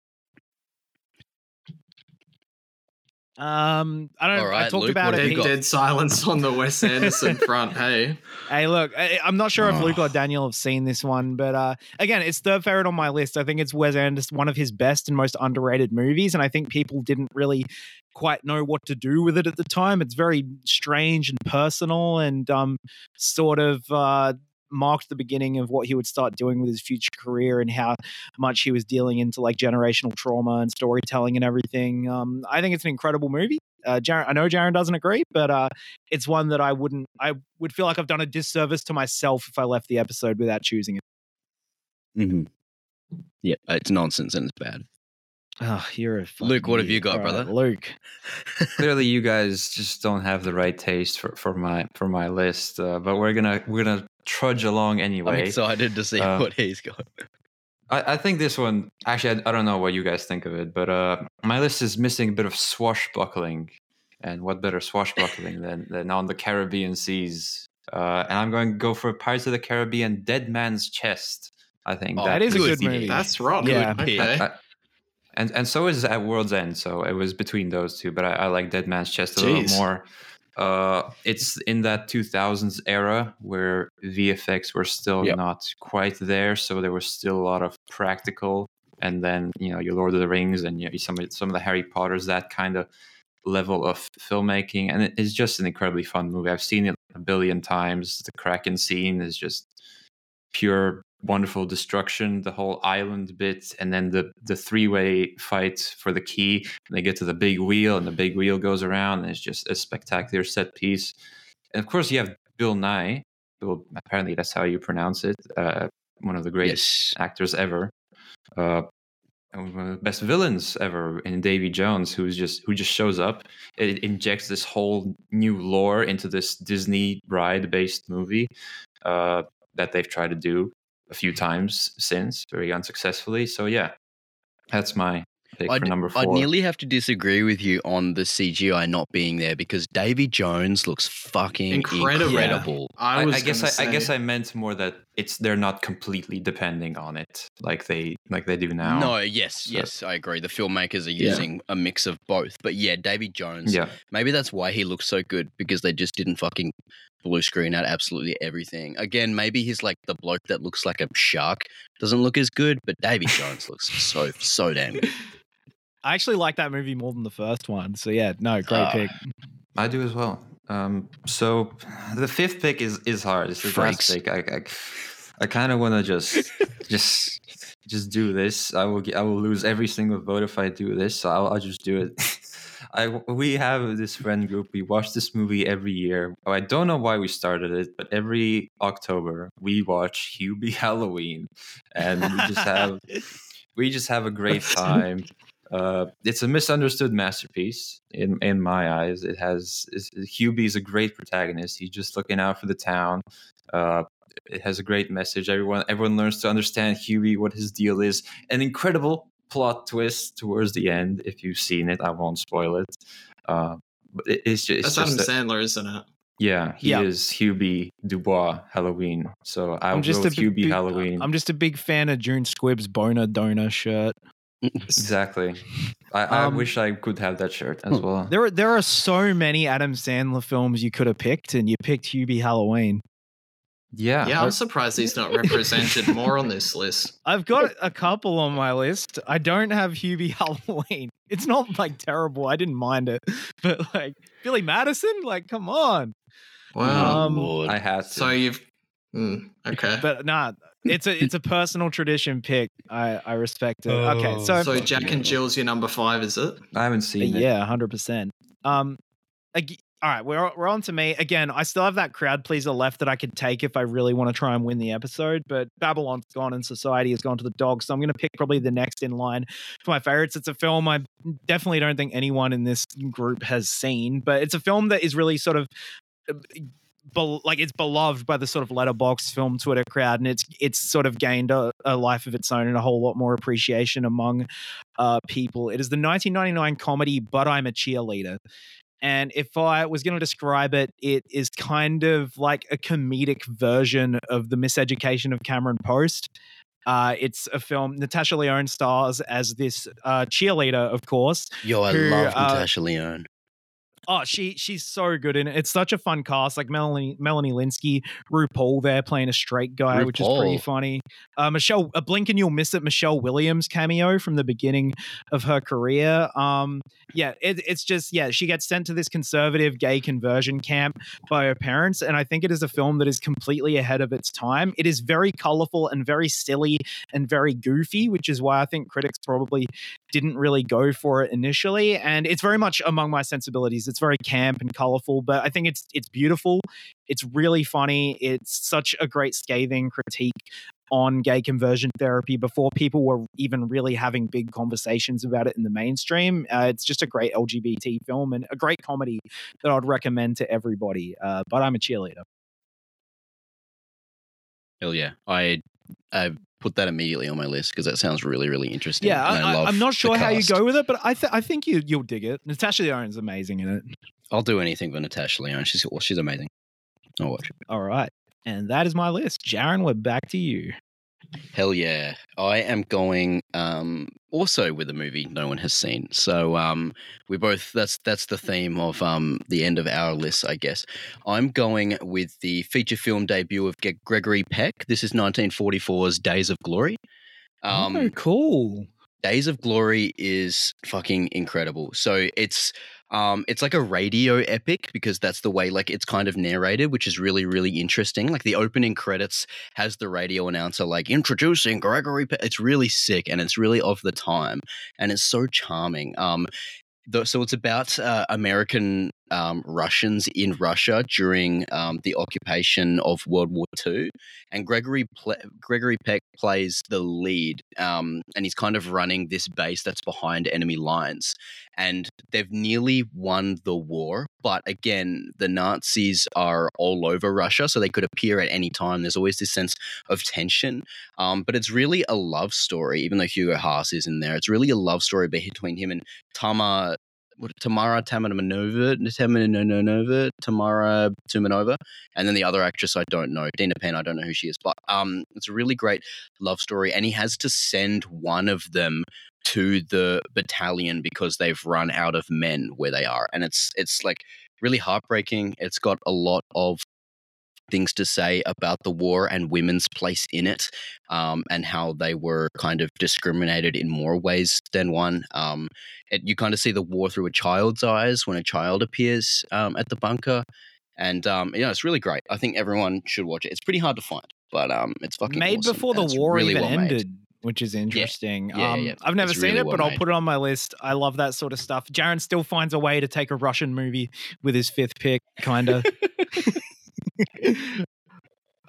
Um, I don't. All I talked Luk, about it. Dead, dead silence on the Wes Anderson front. Hey, Hey, look, I, I'm not sure if Luk Oh. or Daniel have seen this one, but uh, again, it's third favorite on my list. I think it's Wes Anderson, one of his best and most underrated movies, and I think people didn't really quite know what to do with it at the time. It's very strange and personal, and um, sort of uh, marked the beginning of what he would start doing with his future career and how much he was dealing into like generational trauma and storytelling and everything. Um, I think it's an incredible movie. Uh, Jaron, I know Jaron doesn't agree, but uh, it's one that I wouldn't. I would feel like I've done a disservice to myself if I left the episode without choosing it. Mm-hmm. Yeah, it's nonsense and it's bad. Oh, you're a Luk, fucking what have you got, All right, brother? Luk. Clearly, you guys just don't have the right taste for, for my for my list. Uh, but we're gonna we're gonna trudge along anyway. I'm anyway. excited to see Uh, what he's got. I, I think this one actually I, I don't know what you guys think of it, but uh, my list is missing a bit of swashbuckling, and what better swashbuckling than than on the Caribbean seas? Uh, and I'm going to go for Pirates of the Caribbean: Dead Man's Chest. I think Oh, That is a good good pick. movie. that's right. Yeah. Okay. I- I- and and so is at World's End. So it was between those two, but I, I like Dead Man's Chest a Jeez. little more. Uh, it's in that 2000s era where VFX were still Yep. not quite there, so there was still a lot of practical. And then you know your Lord of the Rings and you know, some of some of the Harry Potters, that kind of level of filmmaking, and it's just an incredibly fun movie. I've seen it a billion times. The Kraken scene is just pure wonderful destruction the whole island bit and then the the three-way fight for the key and they get to the big wheel and the big wheel goes around and it's just a spectacular set piece and of course you have bill Nighy bill apparently that's how you pronounce it uh, one of the great Yes. actors ever uh and one of the best villains ever in Davy Jones, who's just who just shows up. It injects this whole new lore into this Disney ride-based movie uh, that they've tried to do a few times since, very unsuccessfully. So yeah, that's my pick I'd, for number four. I'd nearly have to disagree with you on the CGI not being there because Davy Jones looks fucking Incredible. incredible. I, I, was I guess I, gonna I guess I meant more that it's they're not completely depending on it like they like they do now. No, yes, So- yes, I agree. The filmmakers are Yeah. using a mix of both. But yeah, Davy Jones. Yeah. Maybe that's why he looks so good because they just didn't fucking blue screen out absolutely everything. Again, maybe he's like the bloke that looks like a shark doesn't look as good, but Davy Jones looks so so damn good. I actually like that movie more than the first one. So yeah, no, great Ah. pick. I do as well. Um, so the fifth pick is is hard. It's the Freaks. last pick. I I, I kind of want to just just just do this. I will get, I will lose every single vote if I do this. So I'll, I'll just do it. I we have this friend group. We watch this movie every year. Oh, I don't know why we started it, but every October we watch Hubie Halloween, and we just have we just have a great time. Uh, it's a misunderstood masterpiece in in my eyes. It has is, Hubie is a great protagonist. He's just looking out for the town. Uh, it has a great message. Everyone everyone learns to understand Hubie, what his deal is. An incredible plot twist towards the end. If you've seen it, I won't spoil it. Uh, but it, it's just, it's That's Adam just a- Sandler, isn't it? yeah, he Yeah. is Hubie Dubois Halloween. So I I'm will just go a big- Hubie big- Halloween. I'm just a big fan of June Squibb's boner donor shirt. exactly. I, I Um, wish I could have that shirt as Hmm. well. There are there are so many Adam Sandler films you could have picked, and you picked Hubie Halloween. Yeah. Yeah, I'm surprised he's not represented more on this list. I've got a couple on my list. I don't have Hubie Halloween. It's not like terrible. I didn't mind it, but like Billy Madison, like come on. Wow. Um, Lord. I had to. so you've mm, okay. But nah, it's a it's a personal tradition pick. I I respect it. Okay, so, so Jack and Jill's your number five, is it? I haven't seen it. yeah, hundred percent. Um, ag- all right, we're we're on to me again. I still have that crowd pleaser left that I could take if I really want to try and win the episode. But Babylon's gone and Society has gone to the dogs, so I'm going to pick probably the next in line for my favorites. It's a film I definitely don't think anyone in this group has seen, but it's a film that is really sort of. uh, bel- Like it's beloved by the sort of Letterboxd film Twitter crowd, and it's it's sort of gained a, a life of its own and a whole lot more appreciation among uh, people. It is the 1999 comedy "But I'm a Cheerleader," and if I was going to describe it, it is kind of like a comedic version of the Miseducation of Cameron Post. Uh, it's a film. Natasha Lyonne stars as this uh, cheerleader, of course, Yo, I who, love uh, Natasha Lyonne. Oh, she she's so good in it. It's such a fun cast. Like Melanie Melanie Lynskey, RuPaul there playing a straight guy, which is pretty funny. Uh, Michelle, a blink and you'll miss it. Michelle Williams cameo from the beginning of her career. Um, yeah, it, it's just yeah, she gets sent to this conservative gay conversion camp by her parents, and I think it is a film that is completely ahead of its time. It is very colorful and very silly and very goofy, which is why I think critics probably didn't really go for it initially and it's very much among my sensibilities. It's very camp and colorful but i think it's it's beautiful. It's really funny. It's such a great scathing critique on gay conversion therapy before people were even really having big conversations about it in the mainstream. Uh, it's just a great lgbt film and a great comedy that i'd recommend to everybody uh, but i'm a cheerleader. Hell yeah. I I put that immediately on my list because that sounds really, really interesting. yeah and I, i'm not sure how you go with it but i, th- I think you, you'll dig it natasha Lyonne's amazing in it I'll do anything for Natasha Lyonne. She's well, she's amazing. I'll watch it. All right. And that is my list. Jaron, we're back to you. Hell yeah. I am going um also with a movie no one has seen. So um we both that's that's the theme of um the end of our list, I guess. I'm going with the feature film debut of Gregory Peck. This is 1944's Days of Glory. Um oh, cool. Days of Glory is fucking incredible. So it's um it's like a radio epic because that's the way like it's kind of narrated, which is really really interesting. Like the opening credits has the radio announcer like introducing Gregory. Pe-. It's really sick and it's really of the time and it's so charming. Um, so it's about uh, American um, Russians in Russia during um, the occupation of World War II, and Gregory Ple- Gregory Peck plays the lead, um, and he's kind of running this base that's behind enemy lines, and they've nearly won the war, but again, the Nazis are all over Russia, so they could appear at any time. There's always this sense of tension, um, but it's really a love story, even though Hugo Haas is in there. It's really a love story between him and Tama Tamara Tamanova, Tamanova, Tamara Tumanova, and then the other actress I don't know, Dena Penn. I don't know who she is, but um, it's a really great love story, and he has to send one of them to the battalion because they've run out of men where they are, and it's it's like really heartbreaking. It's got a lot of things to say about the war and women's place in it, um, and how they were kind of discriminated in more ways than one. Um, it, you kind of see the war through a child's eyes when a child appears um, at the bunker, and um, yeah, it's really great. I think everyone should watch it. It's pretty hard to find, but um, it's fucking made awesome, before the war really even well made. ended. Which is interesting. Yeah, yeah, um, yeah. I've never It's seen really it, well but I'll put it on my list. I love that sort of stuff. Jaron still finds a way to take a Russian movie with his fifth pick, kind of.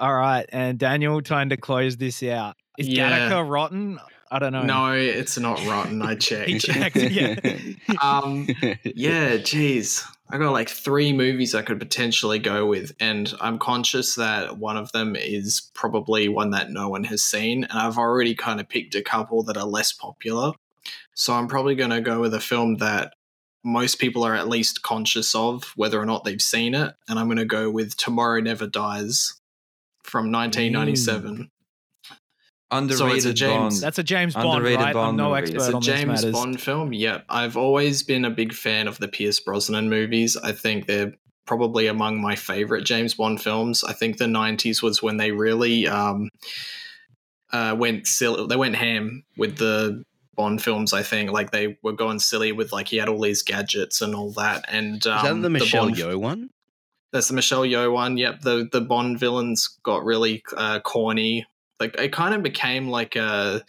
All right, and Daniel, trying to close this out. Is Yeah. Gattaca rotten? I don't know. No, it's not rotten. I checked. He checked, yeah. Um, yeah, geez. I got like three movies I could potentially go with, and I'm conscious that one of them is probably one that no one has seen, and I've already kind of picked a couple that are less popular. So I'm probably going to go with a film that most people are at least conscious of, whether or not they've seen it, and I'm going to go with Tomorrow Never Dies from 1997. Underrated James- Bond. That's a James Bond, Underrated right? I'm no movie. expert It's a on James these matters. Bond film. Yep. I've always been a big fan of the Pierce Brosnan movies. I think they're probably among my favorite James Bond films. I think the 90s was when they really um, uh, went silly. They went ham with the Bond films, I think. Like they were going silly with like he had all these gadgets and all that. And um, Is that the Michelle Bond- Yeoh one? that's the Michelle Yeoh one. Yep, the the Bond villains got really uh, corny. Like it kind of became like a,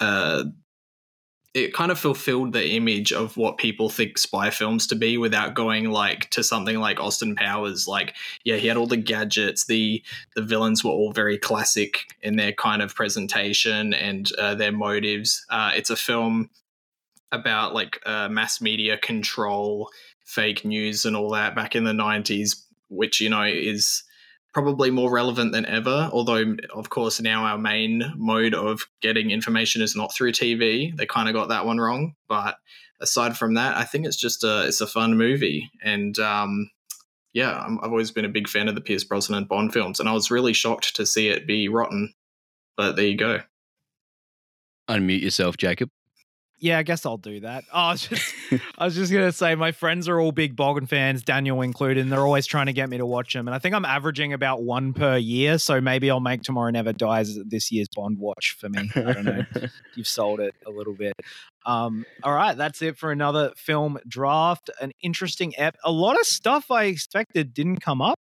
uh, it kind of fulfilled the image of what people think spy films to be, without going like to something like Austin Powers. Like, yeah, he had all the gadgets. the The villains were all very classic in their kind of presentation and uh, their motives. Uh, it's a film about like uh, mass media control, fake news, and all that back in the nineties which you know is probably more relevant than ever. Although, of course, now our main mode of getting information is not through TV. They kind of got that one wrong. But aside from that, I think it's just a it's a fun movie, and um, yeah, I'm, I've always been a big fan of the Pierce Brosnan and Bond films, and I was really shocked to see it be rotten. But there you go. Unmute yourself, Jacob. Yeah, I guess I'll do that. Oh, I was just, I was just gonna say, my friends are all big Bogan fans, Daniel included, and they're always trying to get me to watch them. And I think I'm averaging about one per year, so maybe I'll make Tomorrow Never Dies this year's Bond watch for me. I don't know. You've sold it a little bit. Um, all right, that's it for another film draft. An interesting ep. A lot of stuff I expected didn't come up.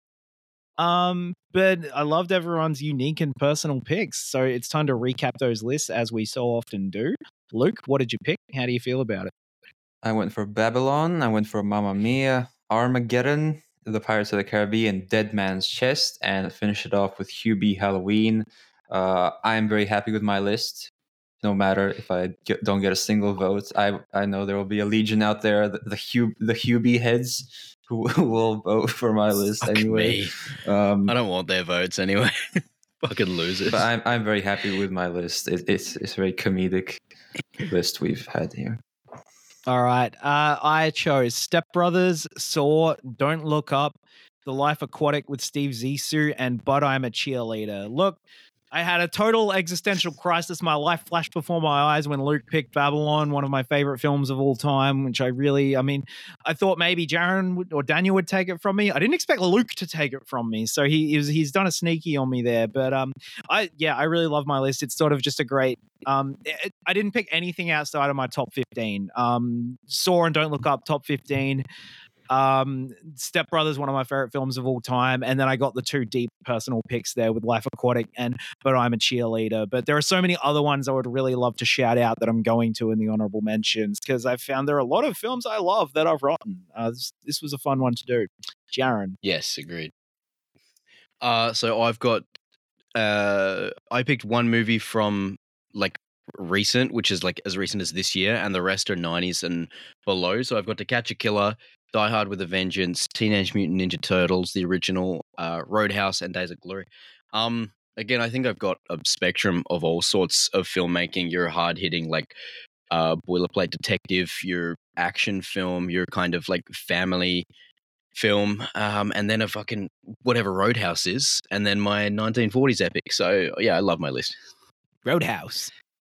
Um, but I loved everyone's unique and personal picks. So it's time to recap those lists as we so often do. Luk, what did you pick? How do you feel about it? I went for Babylon. I went for Mamma Mia, Armageddon, The Pirates of the Caribbean, Dead Man's Chest, and finish it off with Hubie Halloween. Uh, I am very happy with my list. No matter if I get, don't get a single vote, I I know there will be a legion out there, the the, Hub, the Hubie heads who will vote for my list Fuck anyway. me. Um, I don't want their votes anyway. Fucking losers. but I'm I'm very happy with my list. It, it's it's a very comedic list we've had here. All right. Uh, I chose Step Brothers, Saw, Don't Look Up, The Life Aquatic with Steve Zissou, and But I'm a Cheerleader. Look, I had a total existential crisis. My life flashed before my eyes when Luk picked Babylon, one of my favorite films of all time, which I really, I mean, I thought maybe Jaron or Daniel would take it from me. I didn't expect Luk to take it from me. So he, he was, he's done a sneaky on me there. But um, I, yeah, I really love my list. It's sort of just a great um, it, I didn't pick anything outside of my top 15. Um, Saw and Don't Look Up, top 15. Um, Step Brothers, one of my favorite films of all time, and then I got the two deep personal picks there with Life Aquatic and But I'm a Cheerleader. But there are so many other ones I would really love to shout out that I'm going to in the honorable mentions because I found there are a lot of films I love that I've rotten. Uh, this, this was a fun one to do. Jaron, Yes, agreed. Uh, so I've got, uh, I picked one movie from like recent, which is like as recent as this year, and the rest are 90s and below. So I've got To Catch a Killer, Die Hard with a Vengeance, Teenage Mutant Ninja Turtles, the original, uh, Roadhouse, and Days of Glory. Um, again, I think I've got a spectrum of all sorts of filmmaking. Your hard hitting, like uh, boilerplate detective, your action film, your kind of like family film, um, and then a fucking whatever Roadhouse is, and then my 1940s epic. So yeah, I love my list. Roadhouse,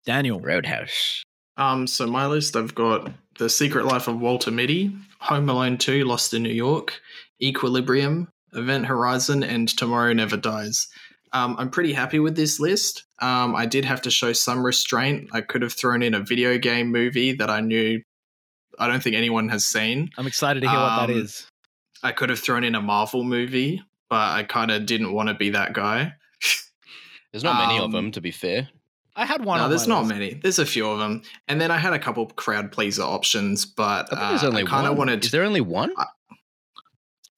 Daniel. Roadhouse. Um, so my list, I've got The Secret Life of Walter Mitty, Home Alone 2, Lost in New York, Equilibrium, Event Horizon, and Tomorrow Never Dies. Um, I'm pretty happy with this list. Um, I did have to show some restraint. I could have thrown in a video game movie that I knew I don't think anyone has seen. I'm excited to hear what that Um. I could have thrown in a Marvel movie, but I kind of didn't want to be that guy. There's not many of um, them, to be fair. I had one. no, on there's not list. many. There's a few of them, and then I had a couple crowd pleaser options, but I there's uh, only I kind one. of wanted. Is there only one? I,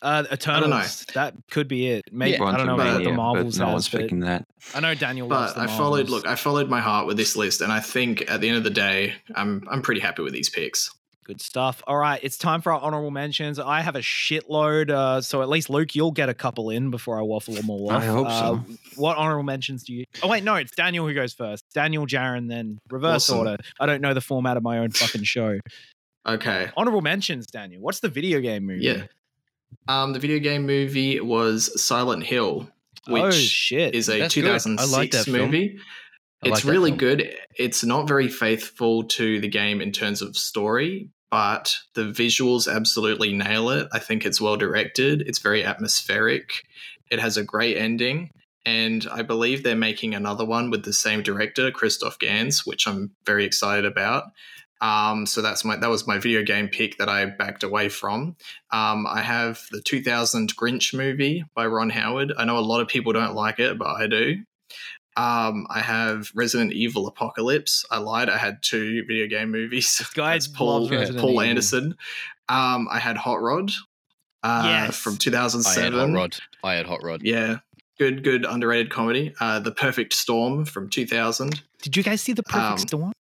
Uh, Eternals. know. That could be it. Maybe Yeah. I don't know but- about the Quantumania, Marvels but no one's picking that. I know Daniel. loves but the I followed. Look, I followed my heart with this list, and I think at the end of the day, I'm I'm pretty happy with these picks. Good stuff. All right, it's time for our honorable mentions. I have a shitload, uh, so at least Luk, you'll get a couple in before I waffle them all off. I hope Uh, so. What honorable mentions do you? Oh wait, no, it's Daniel who goes first. Daniel, Jaron, then reverse Awesome. order. I don't know the format of my own fucking show. Okay. Honorable mentions, Daniel. What's the video game movie? Yeah. Um, the video game movie was Silent Hill, which oh shit! is a That's good. I like 2006 that film. movie. I it's like really film. good. It's not very faithful to the game in terms of story, but the visuals absolutely nail it. I think it's well directed. It's very atmospheric. It has a great ending. And I believe they're making another one with the same director, Christophe Gans, which I'm very excited about. Um, so that's my that was my video game pick that I backed away from. Um, I have the 2000 Grinch movie by Ron Howard. I know a lot of people don't like it, but I do. Um, I have Resident Evil Apocalypse. I lied. I had two video game movies. guy That's Paul Resident Paul Evil. Anderson. Um, I had Hot Rod. Uh, Yes. from I had 2007. Hot Rod. I had Hot Rod. Yeah, good, good underrated comedy. Uh, The Perfect Storm from 2000. Did you guys see the Perfect Um, Storm?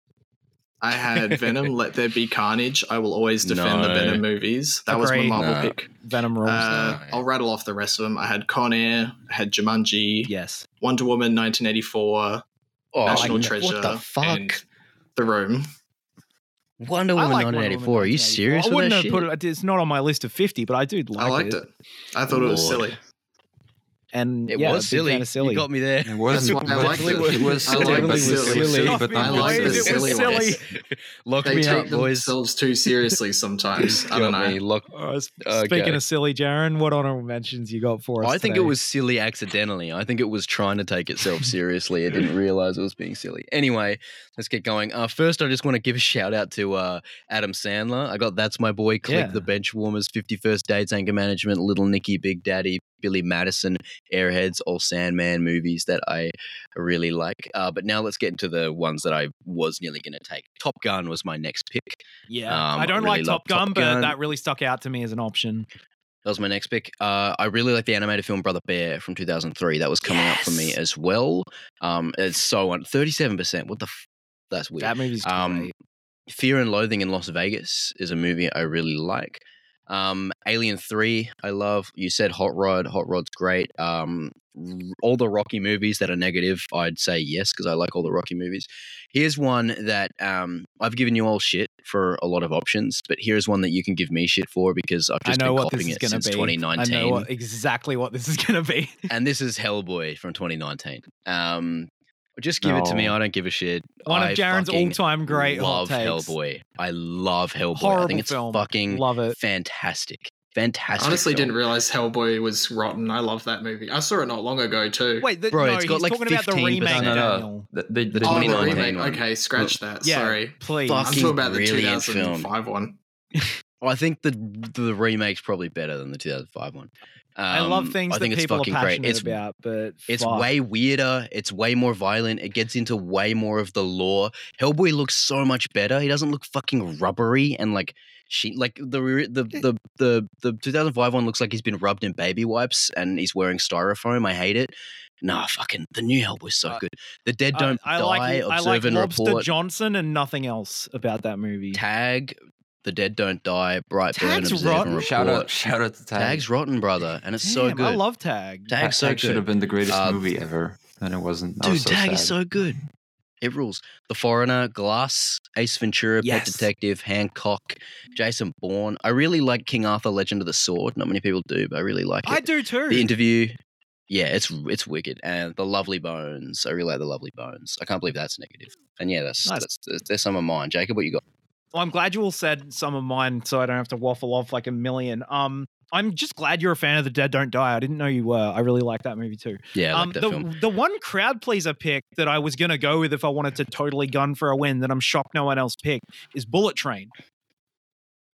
I had Venom. Let There Be Carnage. I will always defend the Venom movies. That was my Marvel No. pick. Venom rules. Uh, no. I'll rattle off the rest of them. I had Con Air. I had Jumanji. yes. Wonder Woman 1984. Oh, National what Treasure. the fuck? And The Room. Wonder Woman like Wonder 1984. Are you serious I wouldn't that have shit? put it. It's not on my list of fifty, but I do like it. I liked it. I thought it was silly. And It yeah, was silly. fan of silly. You got me there. It was, That's why I but liked it. it. was I silly, like but it was silly. silly, but I like the silly silly. ones. Lock They me take out, boys. themselves too seriously sometimes. I don't know. me. Lock. Uh, s- Okay. Speaking of silly, Jaron, what honorable mentions you got for us? I think it was silly accidentally. I think it was trying to take itself seriously. It didn't realize it was being silly. Anyway, let's get going. Uh, first, I just want to give a shout out to uh, Adam Sandler. I got That's My Boy, Click Yeah. the Bench Warmers, 51st Dates, Anger Management, Little Nicky, Big Daddy, Billy Madison, Airheads, all Sandman movies that I really like. Uh, but now let's get into the ones that I was nearly going to take. Top Gun was my next pick. Yeah, Um, I don't really like Top Gun, Top but Gun. that really stuck out to me as an option. That was my next pick. Uh, I really like the animated film Brother Bear from 2003. That was coming up for me as well. Um, it's so on 37%. What the f- That's weird. That movie's great. Um, Fear and Loathing in Las Vegas is a movie I really like. Um, Alien 3, I love. You said Hot Rod. Hot Rod's great. Um, r- all the Rocky movies that are negative, I'd say yes, because I like all the Rocky movies. Here's one that um, I've given you all shit for a lot of options, but here's one that you can give me shit for because I've I just know been what this copying is it going to since be. 2019 I know what, exactly what this is going to be. and this is Hellboy from 2019. Um, just give it to me. I don't give a shit. One I of Jaron's fucking all-time great love hot takes. Hellboy. I love Hellboy. I think it's film. fucking Love it. fantastic. Fantastic. Honestly, film. didn't realize Hellboy was rotten. I love that movie. I saw it not long ago too. Wait, the, Bro, no, it's got he's like talking about the remake, No, no, no. The, the, the The oh, the remake. one. Okay, scratch that. Yeah, Sorry. please. Fuck. I'm talking about the brilliant film. 2005 one. I think the the remake's probably better than the 2005 one. I love Um, things I think that it's people are passionate great. It's about, but it's fuck. way weirder. It's way more violent. It gets into way more of the lore. Hellboy looks so much better. He doesn't look fucking rubbery and like she like the re- the the the the 2005 one looks like he's been rubbed in baby wipes and he's wearing styrofoam. I hate it. Nah, fucking the new Hellboy's so Uh, good. The dead don't I, die. like I like and Lobster report. Johnson and nothing else about that movie. Tag. The dead don't die. Brightburn. Tag's Observe rotten. and Shout report. out, shout out to Tag. Tag's rotten, brother, and it's so good. I love Tag. Tag's so Tag should have been the greatest Uh, movie ever, and it wasn't. I was Dude, so Tag sad. is so good. It rules. The Foreigner, Glass, Ace Ventura, Yes. Pet Detective, Hancock, Jason Bourne. I really like King Arthur: Legend of the Sword. Not many people do, but I really like it. I do too. The interview, yeah, it's it's wicked. And the Lovely Bones. I really like the Lovely Bones. I can't believe that's negative. And yeah, that's Nice. that's, that's, that's some of mine. Jacob, what you got? Well, I'm glad you all said some of mine, so I don't have to waffle off like a million. Um, I'm just glad you're a fan of The Dead Don't Die. I didn't know you were. I really like that movie too. Yeah, I um, like that the film. the one crowd pleaser pick that I was gonna go with if I wanted to totally gun for a win that I'm shocked no one else picked is Bullet Train.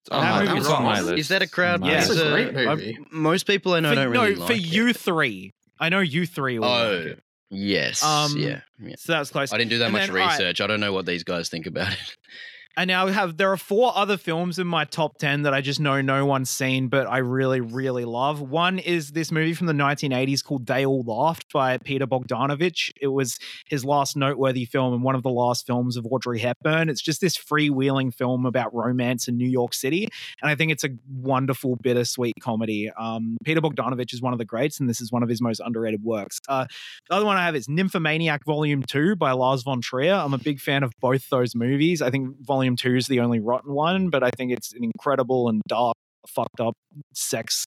It's on, That my, movie it's on my list. Is that a crowd? On my Yeah. It's a great I- movie. most people I know for, don't really no, like for it. you three. I know you three will. Oh, it. yes. Um, yeah, yeah. So that's close. I didn't do that and much then, all right. research. I don't know what these guys think about it. I now have there are four other films in my top 10 that I just know no one's seen, but I really, really love. One is this movie from the 1980s called They All Laughed by Peter Bogdanovich. It was his last noteworthy film and one of the last films of Audrey Hepburn. It's just this freewheeling film about romance in New York City. And I think it's a wonderful, bittersweet comedy. Um, Peter Bogdanovich is one of the greats, and this is one of his most underrated works. Uh, the other one I have is Nymphomaniac Volume 2 by Lars von Trier. I'm a big fan of both those movies. I think Volume 2 is the only rotten one, but I think it's an incredible and dark, fucked up sex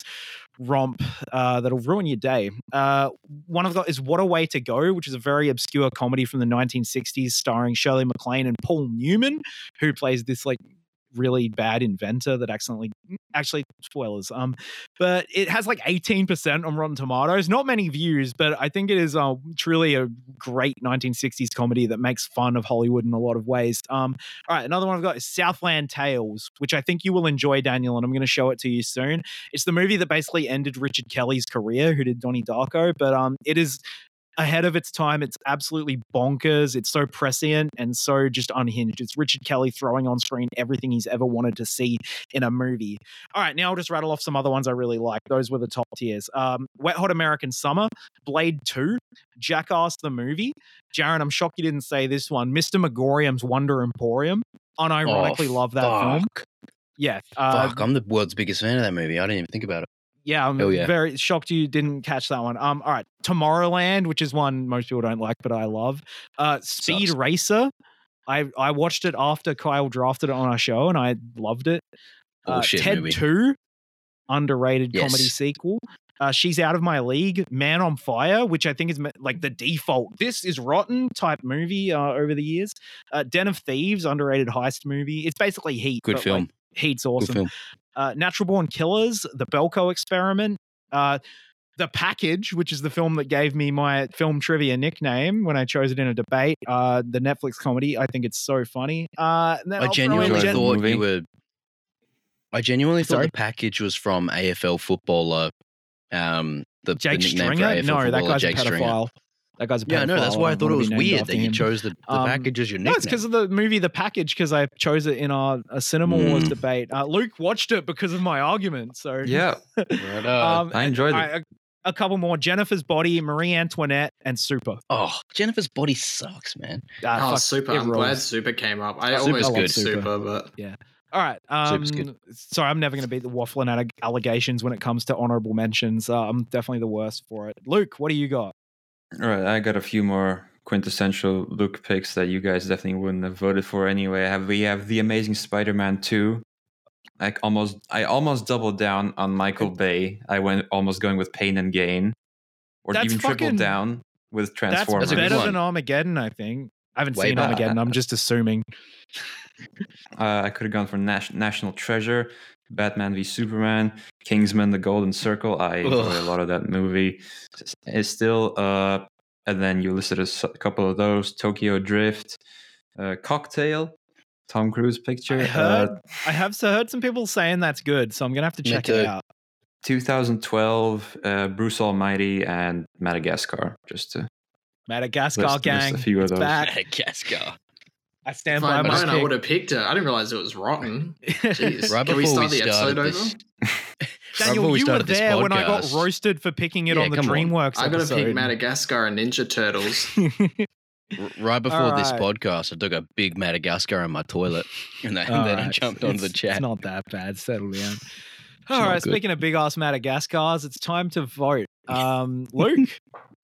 romp uh, that'll ruin your day. Uh, one I've got is What a Way to Go, which is a very obscure comedy from the 1960s starring Shirley MacLaine and Paul Newman, who plays this like really bad inventor that accidentally actually spoilers um but it has like 18% on rotten tomatoes not many views but i think it is uh, truly a great 1960s comedy that makes fun of hollywood in a lot of ways um all right another one i've got is southland tales which i think you will enjoy daniel and i'm going to show it to you soon. It's the movie that basically ended richard kelly's career who did donnie darko but um it is ahead of its time. It's absolutely bonkers. It's so prescient and so just unhinged. It's Richard Kelly throwing on screen everything he's ever wanted to see in a movie. All right, now I'll just rattle off some other ones I really like. Those were the top tiers. Um, Wet Hot American Summer, Blade 2, Jackass the movie. Jaron, I'm shocked you didn't say this one. Mr. Magorium's Wonder Emporium. Unironically Oh, love that film. fuck. Yeah. Uh, Fuck, I'm the world's biggest fan of that movie. I didn't even think about it. Yeah, I'm yeah. very shocked you didn't catch that one. Um, all right, Tomorrowland, which is one most people don't like, but I love. Uh, Speed Sucks. Racer. I I watched it after Kyle drafted it on our show, and I loved it. Uh, Bullshit Ted movie. Two, underrated comedy sequel. Uh, She's out of my league. Man on Fire, which I think is like the default. This is rotten type movie uh, over the years. Uh, Den of Thieves, underrated heist movie. It's basically Heat. Good but, like, film. Heat's Good awesome film. Uh, Natural Born Killers, The Belko Experiment, uh, The Package, which is the film that gave me my film trivia nickname when I chose it in a debate. Uh, the Netflix comedy, I think it's so funny. Uh, I I'll throw in genuinely Enjoyed the thought movie. you were. I genuinely thought Sorry? the package was from AFL footballer. Um, the, Jake the nickname Stringer. for AFL No, that guy's Jake a pedophile. Stringer. That guy's a pedophile. Yeah, no, that's why I thought it was weird after that you chose the, the Um, package as your nickname. No, it's because of the movie The Package, because I chose it in our a Cinema Wars Mm. debate. Uh, Luk watched it because of my argument. So Yeah, Right on. um, I enjoyed all it. right, a, a couple more: Jennifer's Body, Marie Antoinette, and Super. oh, Jennifer's body sucks, man. Ah, Oh, fuck, Super. I'm glad. Super came up. I Super's almost good. Super. Super, but yeah. All right. Um, sorry, I'm never going to beat the waffling allegations when it comes to honorable mentions. Uh, I'm definitely the worst for it. Luk, what do you got? All right, I got a few more quintessential Luk picks that you guys definitely wouldn't have voted for anyway. I have we have the Amazing Spider-Man two. Like almost, I almost doubled down on Michael Bay. I went almost going with Pain and Gain, or That's even fucking- tripled down with Transformers. good better than Armageddon, I think. I haven't Way seen better. Armageddon. I'm just assuming. Uh, I could have gone for Nas- National Treasure, Batman v Superman, Kingsman: The Golden Circle. I enjoy a lot of that movie. S- It's still, uh, and then you listed a couple of those: Tokyo Drift, uh, Cocktail, Tom Cruise picture. I heard, Uh, I have so heard some people saying that's good, so I'm gonna have to Me check it out. 2012, uh, Bruce Almighty and Madagascar. Just to Madagascar list, list gang, a few of it's those. back. Madagascar. I stand If by I'd my known, I would have picked it. I didn't realize it was rotten. Jeez. Right Can we before start the episode started over? this, right Daniel, we you were there when I got roasted for picking it Yeah, on the come on. DreamWorks I gotta pick. Madagascar and Ninja Turtles. Right before this podcast, I took a big Madagascar in my toilet, and then, and then I Alright, jumped on the it's- chat. It's not that bad. Settle down. All right. good. Speaking of big ass Madagascars, it's time to vote. Um, Luk,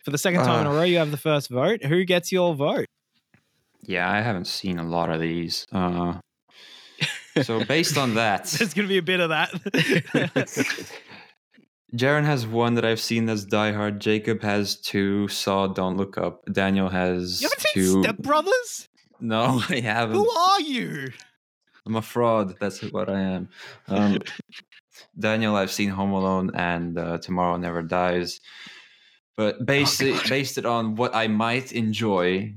for the second time in a Ah. row, you have the first vote. Who gets your vote? Yeah, I haven't seen a lot of these. Uh, so based on that, There's going to be a bit of that. Jaron has one that I've seen that's Die Hard. Jacob has two. Saw Don't Look Up. Daniel has you haven't seen two. Step Brothers? No, I haven't. Who are you? I'm a fraud. That's what I am. Um, Daniel, I've seen Home Alone and uh, Tomorrow Never Dies, but based it, based it on what I might enjoy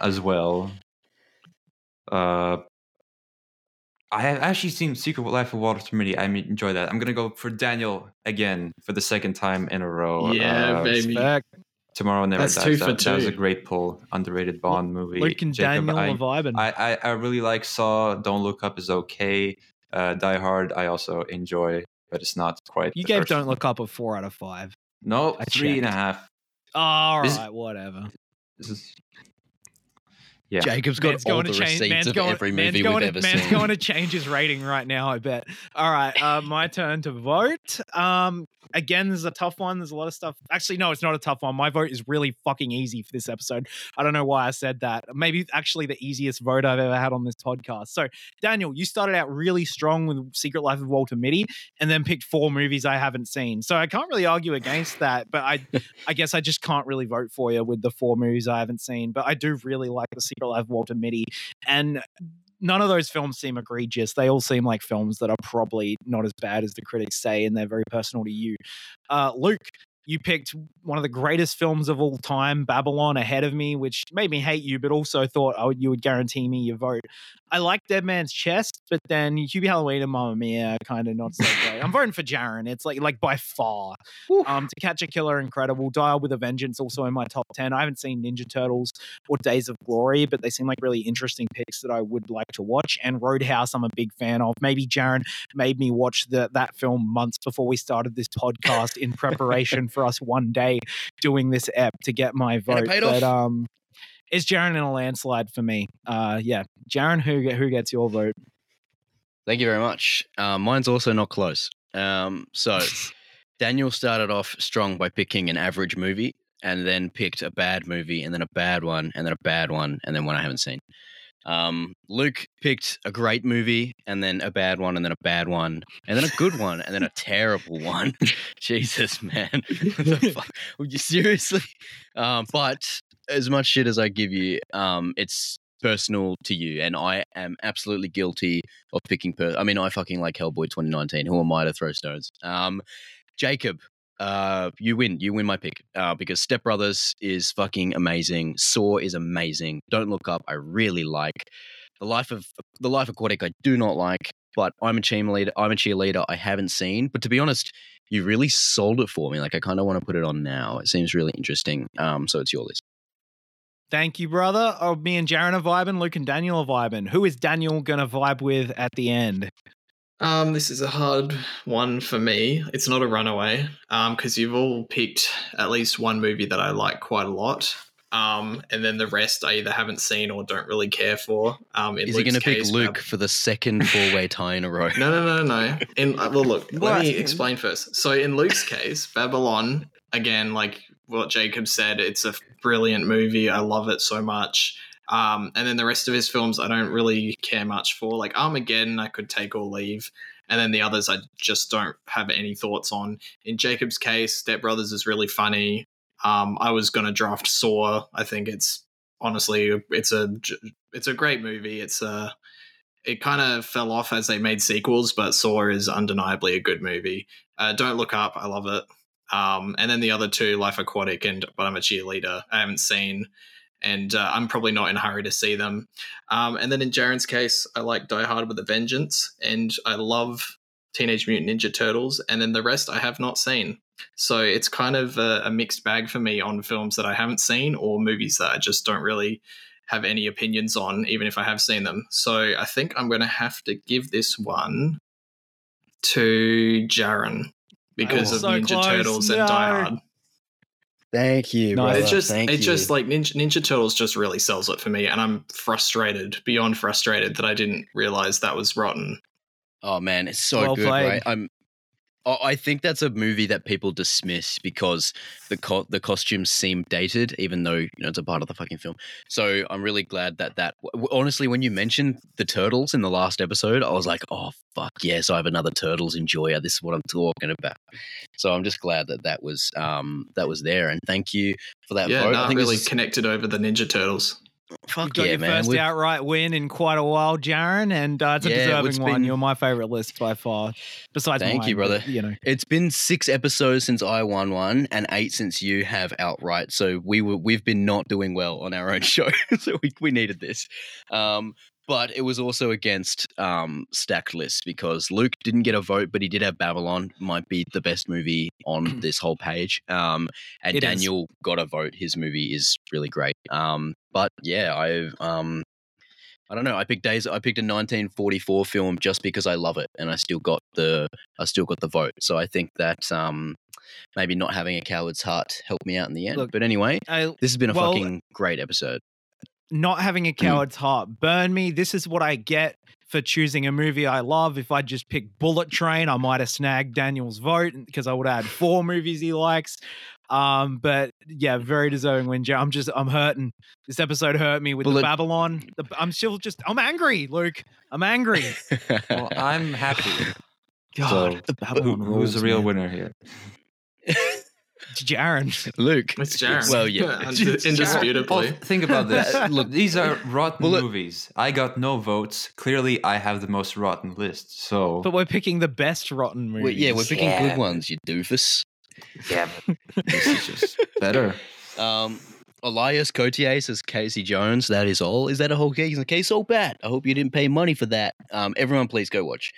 as well. Uh, I have actually seen Secret Life of Walter Mitty. I enjoy that. I'm gonna go for Daniel again for the second time in a row. Yeah, Uh, baby. Respect. Tomorrow Never That's Dies. two for that, that was a great pull. Underrated Bond movie. Luk and Jacob, Daniel I- vibing. I, I, I really like Saw. Don't Look Up is okay. Uh, Die Hard I also enjoy, but it's not quite. you the gave first Don't. Look Up a four out of five. No, I three and a half. All This- right, whatever. This is. Yeah. Jacob's got Man's all going the to change. receipts Man's of going, every movie we've to, ever man's seen. going to change his rating right now. I bet. All right, uh, my turn to vote. Um, again, this is a tough one. There's a lot of stuff. Actually, no, it's not a tough one. My vote is really fucking easy for this episode. I don't know why I said that. Maybe actually the easiest vote I've ever had on this podcast. So, Daniel, you started out really strong with Secret Life of Walter Mitty, and then picked four movies I haven't seen. So I can't really argue against that. But I, I guess I just can't really vote for you with the four movies I haven't seen. But I do really like the Secret Life of Walter Mitty, and none of those films seem egregious. They all seem like films that are probably not as bad as the critics say, and they're very personal to you. Uh, Luk, you picked one of the greatest films of all time, Babylon, ahead of me, which made me hate you, but also thought I would, you would guarantee me your vote. I like Dead Man's Chest, but then Hubie Halloween and Mamma Mia kind of not so great. I'm voting for Jaron. It's like like by far. Um, To Catch a Killer, incredible. Dial with a Vengeance, also in my top ten. I haven't seen Ninja Turtles or Days of Glory, but they seem like really interesting picks that I would like to watch. And Roadhouse, I'm a big fan of. Maybe Jaron made me watch the, that film months before we started this podcast in preparation for us one day doing this app to get my vote. But um, it's Jaron in a landslide for me. Uh, yeah, Jaron, who who gets your vote? Thank you very much. Um, mine's also not close. Um, so Daniel started off strong by picking an average movie, and then picked a bad movie, and then a bad one, and then a bad one, and then one I haven't seen. Um, Luk picked a great movie, and then a bad one, and then a bad one, and then a good one, and then a terrible one. Jesus, man, what the fuck? Would you seriously? Um, but as much shit as I give you, um, it's personal to you, and I am absolutely guilty of picking. Per- I mean, I fucking like Hellboy 2019. Who am I to throw stones? Um, Jacob, uh, you win. You win my pick uh, because Step Brothers is fucking amazing. Saw is amazing. Don't Look Up. I really like the life of the Life Aquatic. I do not like, but I'm a cheerleader. I'm a cheerleader. I haven't seen, but to be honest, you really sold it for me. Like I kind of want to put it on now. It seems really interesting. Um, so it's your list. Thank you, brother. Oh, me and Jaron are vibing. Luk and Daniel are vibing. Who is Daniel gonna vibe with at the end? Um, this is a hard one for me. It's not a runaway, um, because you've all picked at least one movie that I like quite a lot. Um, and then the rest I either haven't seen or don't really care for. Um, in Is he going to pick Luk for the second four-way tie in a row? No, no, no, no. In uh, well, look, let me explain first. So in Luk's case, Babylon, again, like what Jacob said, it's a brilliant movie. I love it so much. Um, and then the rest of his films, I don't really care much for. Like Armageddon, I could take or leave. And then the others, I just don't have any thoughts on. In Jacob's case, Step Brothers is really funny. Um, I was gonna draft Saw. I think it's honestly, it's a it's a great movie. It's a it kind of fell off as they made sequels, but Saw is undeniably a good movie. Uh, Don't Look Up, I love it. Um, and then the other two, Life Aquatic and But I'm a Cheerleader, I haven't seen. and uh, I'm probably not in a hurry to see them. Um, and then in Jaron's case, I like Die Hard with a Vengeance, and I love Teenage Mutant Ninja Turtles, and then the rest I have not seen. So it's kind of a, a mixed bag for me on films that I haven't seen or movies that I just don't really have any opinions on, even if I have seen them. So I think I'm going to have to give this one to Jaron because of so Ninja close. Turtles and No. Die Hard. Thank you. No, brother. It's just Thank it you. just like Ninja, Ninja Turtles just really sells it for me, and I'm frustrated beyond frustrated that I didn't realize that was rotten. Oh man, it's so Well good, played. right? I'm. I I think that's a movie that people dismiss because the co- the costumes seem dated, even though you know it's a part of the fucking film. So I'm really glad that that honestly, when you mentioned the turtles in the last episode, I was like, oh fuck yes, I have another turtles enjoyer. This is what I'm talking about. So I'm just glad that that was um that was there, and thank you for that yeah, vote. I think really is- connected over the Ninja Turtles. You fuck got yeah, your man. 1st We've- outright win in quite a while, Jaron, and uh, it's a Yeah, it's deserving one. been- You're my favorite list by far. Besides, Thank you, mine, but, brother. You know, It's been six episodes since I won one, and eight since you have outright. So we were we've been not doing well on our own show, so we, we needed this. Um, but it was also against um, stacked lists because Luk didn't get a vote, but he did have Babylon. Might be the best movie on this whole page. Um, and It is. Daniel got a vote. His movie is really great. Um, but yeah, I've um, I don't know. I picked days. I picked a 1944 film just because I love it, and I still got the I still got the vote. So I think that um, maybe not having a coward's heart helped me out in the end. Look, but anyway, I, this has been a well, fucking great episode. Not having a Mm. coward's heart burn me. This is what I get for choosing a movie I love. If I just picked Bullet Train, I might have snagged Daniel's vote because I would have had four movies he likes. Um, but yeah, very deserving win. I'm just I'm hurting. This episode hurt me with Bullet- the Babylon. The, I'm still just I'm angry, Luk. I'm angry. Well, I'm happy. God, So, the Who, Babylon who's rules, the real man. winner here? Jaron. Luk, It's Jaron. Well, yeah, Ind- indisputably. Well, think about this. Look, these are rotten Well, look- movies. I got no votes. Clearly, I have the most rotten list. So, But we're picking the best rotten movies. Well, yeah, we're picking Yeah. good ones. You doofus. yeah, this is just better. Um, Elias Koteas says Casey Jones. That is all. Is that a whole case? The case so bad. I hope you didn't pay money for that. Um, everyone, please go watch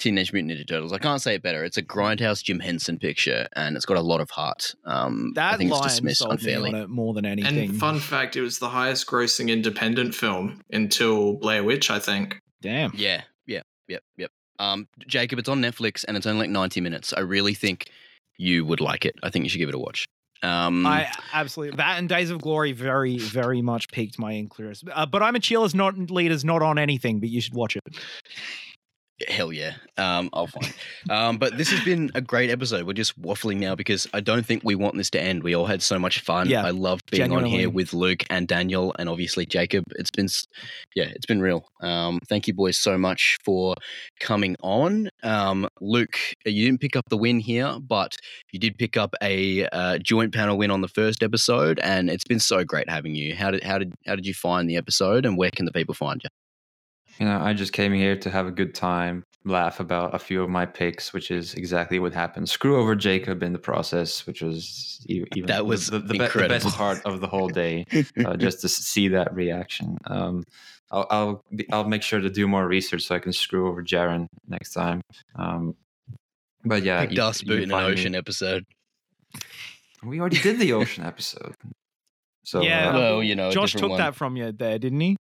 Teenage Mutant Ninja Turtles. I can't say it better. It's a grindhouse Jim Henson picture, and it's got a lot of heart. Um, I that think it's line dismissed sold me unfairly. on it more than anything. And fun fact, it was the highest grossing independent film until Blair Witch, I think. Damn. Yeah, yeah, yep, yep. Um, Jacob, it's on Netflix and it's only like ninety minutes. I really think you would like it. I think you should give it a watch. Um, I absolutely that and Days of Glory very very much piqued my interest. Uh, but I'm a chiller's not leader's not on anything, but you should watch it. Hell yeah. Um, I'll find. um, but this has been a great episode. We're just waffling now because I don't think we want this to end. We all had so much fun. Yeah, I love being on here with Luk and Daniel and obviously Jacob. It's been, yeah, it's been real. Um, thank you boys so much for coming on. Um, Luk, you didn't pick up the win here, but you did pick up a uh, joint panel win on the first episode, and it's been so great having you. How did how did how did you find the episode, and where can the people find you? You know, I just came here to have a good time, laugh about a few of my picks, which is exactly what happened. Screw over Jacob in the process, which was e- even That was the, the, be- the best part of the whole day, uh, just to see that reaction. Um, I'll I'll, be, I'll make sure to do more research so I can screw over Jaron next time. Um, but yeah, Big you- dust boot in an find me- ocean episode. We already did the ocean episode. So yeah, uh, well, you know, Josh took one. that from you there, didn't he?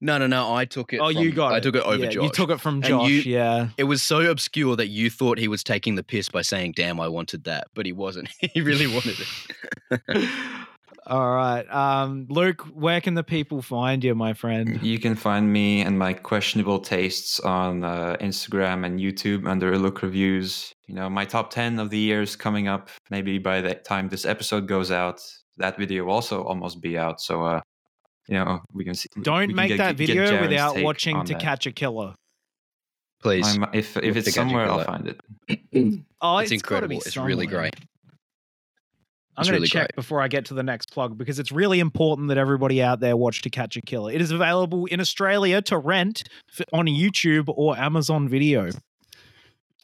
No, no, no. I took it. oh, you from- got I it. took it over yeah, Josh. You took it from And Josh. you- yeah. it was so obscure that you thought he was taking the piss by saying, "Damn, I wanted that," but he wasn't. he really wanted it. All right, um, Luk. Where can the people find you, my friend? You can find me and my questionable tastes on uh, Instagram and YouTube under Luk Reviews. You know, my top 10 of the year is coming up. Maybe by the time this episode goes out, that video will also almost be out. So, uh, you know, oh, we can see. Don't can make get- that video without watching To that. Catch a Killer. Please, I'm, if if it's To Catch a somewhere, I'll find it. Oh, it's, it's be incredible. It's really great. I'm going to really check great. before I get to the next plug because it's really important that everybody out there watch To Catch a Killer. It is available in Australia to rent on YouTube or Amazon Video.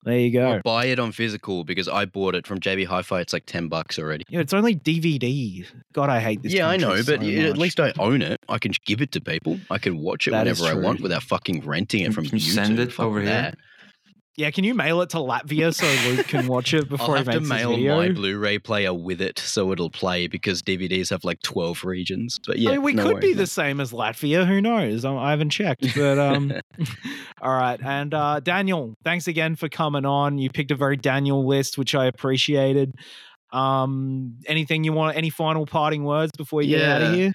There you go. Or buy it on physical because I bought it from JB Hi-Fi. It's like ten bucks already. Yeah, it's only DVD. God, I hate this. yeah, I know, but so at least I own it. I can give it to people. I can watch it That is whenever I want without fucking renting it Can- from can you YouTube. send it Fuck over here? That. Yeah, can you mail it to Latvia so Luk can watch it before I'll before he have to mail his video? my Blu-ray player with it so it'll play because DVDs have like twelve regions. But yeah, I mean, we no could be worries, the same as Latvia. Who knows? I I haven't checked, but um, all right. And uh, Daniel, thanks again for coming on. You picked a very Daniel list, which I appreciated. Um, anything you want? Any final parting words before you get out of here?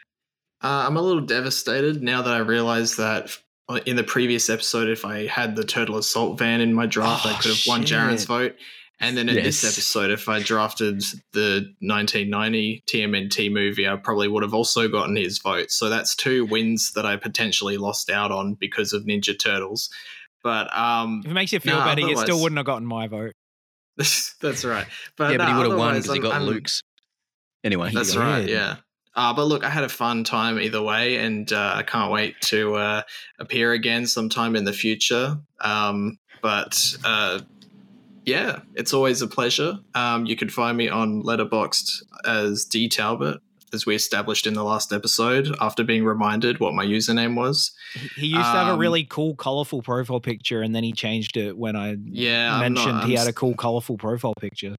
Uh, I'm a little devastated now that I realize that in the previous episode, if I had the Turtle Assault van in my draft, I Oh, could have won Jaron's vote. And then in this episode, if I drafted the 1990 TMNT movie, I probably would have also gotten his vote. So that's two wins that I potentially lost out on because of Ninja Turtles. But um, If it makes you feel Nah, better, you still wouldn't have gotten my vote. that's right. But yeah, but he would have won because he got I'm- Luk's. Anyway, that's right. did. Yeah. Uh, but look, I had a fun time either way, and uh, I can't wait to uh, appear again sometime in the future. Um, but uh, yeah, it's always a pleasure. Um, you can find me on Letterboxd as D Talbot, as we established in the last episode. After being reminded what my username was. He- used to have a Um, really cool, colorful profile picture, and then he changed it when I Yeah, I'm not- mentioned he had a cool, colorful profile picture.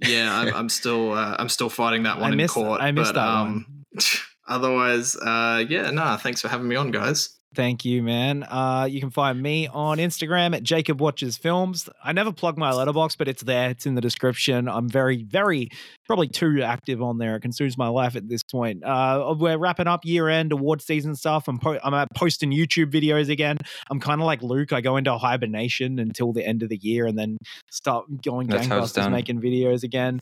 Yeah, I'm, I'm still uh, I'm still fighting that I one in missed- court. I missed but, that um, otherwise, uh, yeah, nah. Thanks for having me on, guys. Thank you, man. Uh, you can find me on Instagram at Jacob Watches Films. I never plug my Letterboxd, but it's there. It's in the description. I'm very, very, probably too active on there. It consumes my life at this point. Uh, we're wrapping up year end award season stuff. I'm po- I'm uh, posting YouTube videos again. I'm kind of like Luk. I go into hibernation until the end of the year and then start going That's gangbusters making videos again.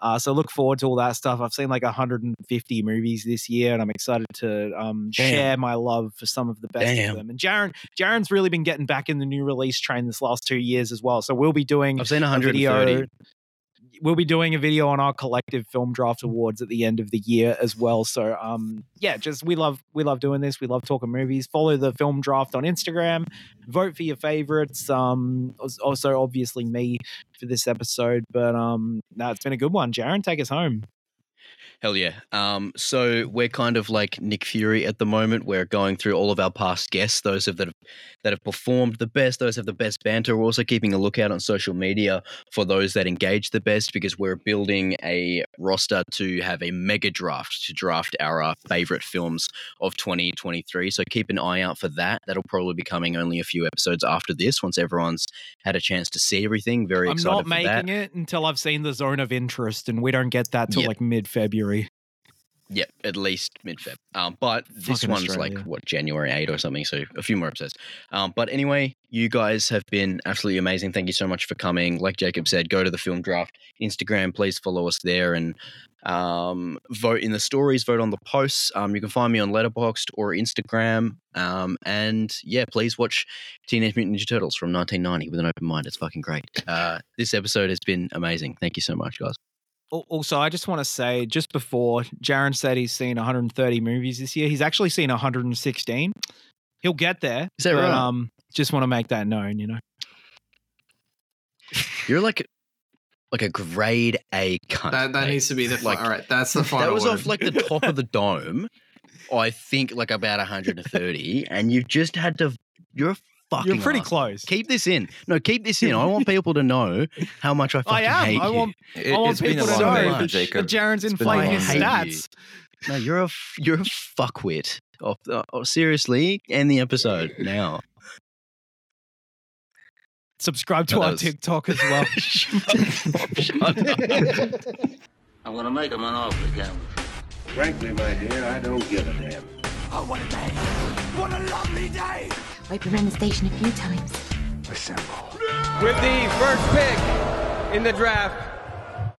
Uh, so look forward to all that stuff. I've seen like 150 movies this year, and I'm excited to um, share my love for some of the best Damn. of them. And Jaron, Jaron's really been getting back in the new release train this last two years as well. So we'll be doing I've seen a 130. video. We'll be doing a video on our collective film draft awards at the end of the year as well. So um yeah, just we love we love doing this. We love talking movies. Follow the film draft on Instagram. Vote for your favorites. Um also obviously me for this episode. But um no, it's been a good one. Jaron, take us home. Hell yeah. Um, so we're kind of like Nick Fury at the moment. We're going through all of our past guests, those of that have, that have performed the best, those have the best banter. We're also keeping a lookout on social media for those that engage the best because we're building a roster to have a mega draft to draft our uh, favorite films of 2023. So keep an eye out for that. That'll probably be coming only a few episodes after this once everyone's had a chance to see everything. Very I'm excited not for making that. it until I've seen the zone of interest, and we don't get that till Yeah. like mid February. Yep, at least mid Feb. Um, but this Fucking one's Australia. like what January eight or something, so a few more episodes. Um, but anyway, you guys have been absolutely amazing. Thank you so much for coming. Like Jacob said, go to the film draft Instagram. Please follow us there and um, vote in the stories. Vote on the posts. Um, you can find me on Letterboxd or Instagram. Um, and yeah, please watch Teenage Mutant Ninja Turtles from 1990 with an open mind. It's fucking great. Uh, this episode has been amazing. Thank you so much, guys. Al- Also, I just want to say, just before Jaron said he's seen 130 movies this year, he's actually seen 116. He'll get there. Is that but, right? Um, just want to make that known, you know. You're like like a grade A cunt. That, that needs to be the Like, like. All right, that's the final. that was word. off like the top of the dome. I think like about 130, and you've just had to. You're a fucking. You're pretty ass. close. Keep this in. No, keep this in. I want people to know how much I fucking I am. hate I you. want, It, I want has been a people to long so day know for much. Jacob. that Jaron's It's been a inflating long his day. stats. No, you're a f- you're a fuckwit. Oh, oh, seriously, end the episode now. Subscribe to No, that our was- TikTok as well. Shut up. I'm gonna make him an offer again. Frankly, my dear, I don't give a damn. Oh, what a day! What a lovely day! Hope you ran the station a few times. Assemble. With the first pick in the draft,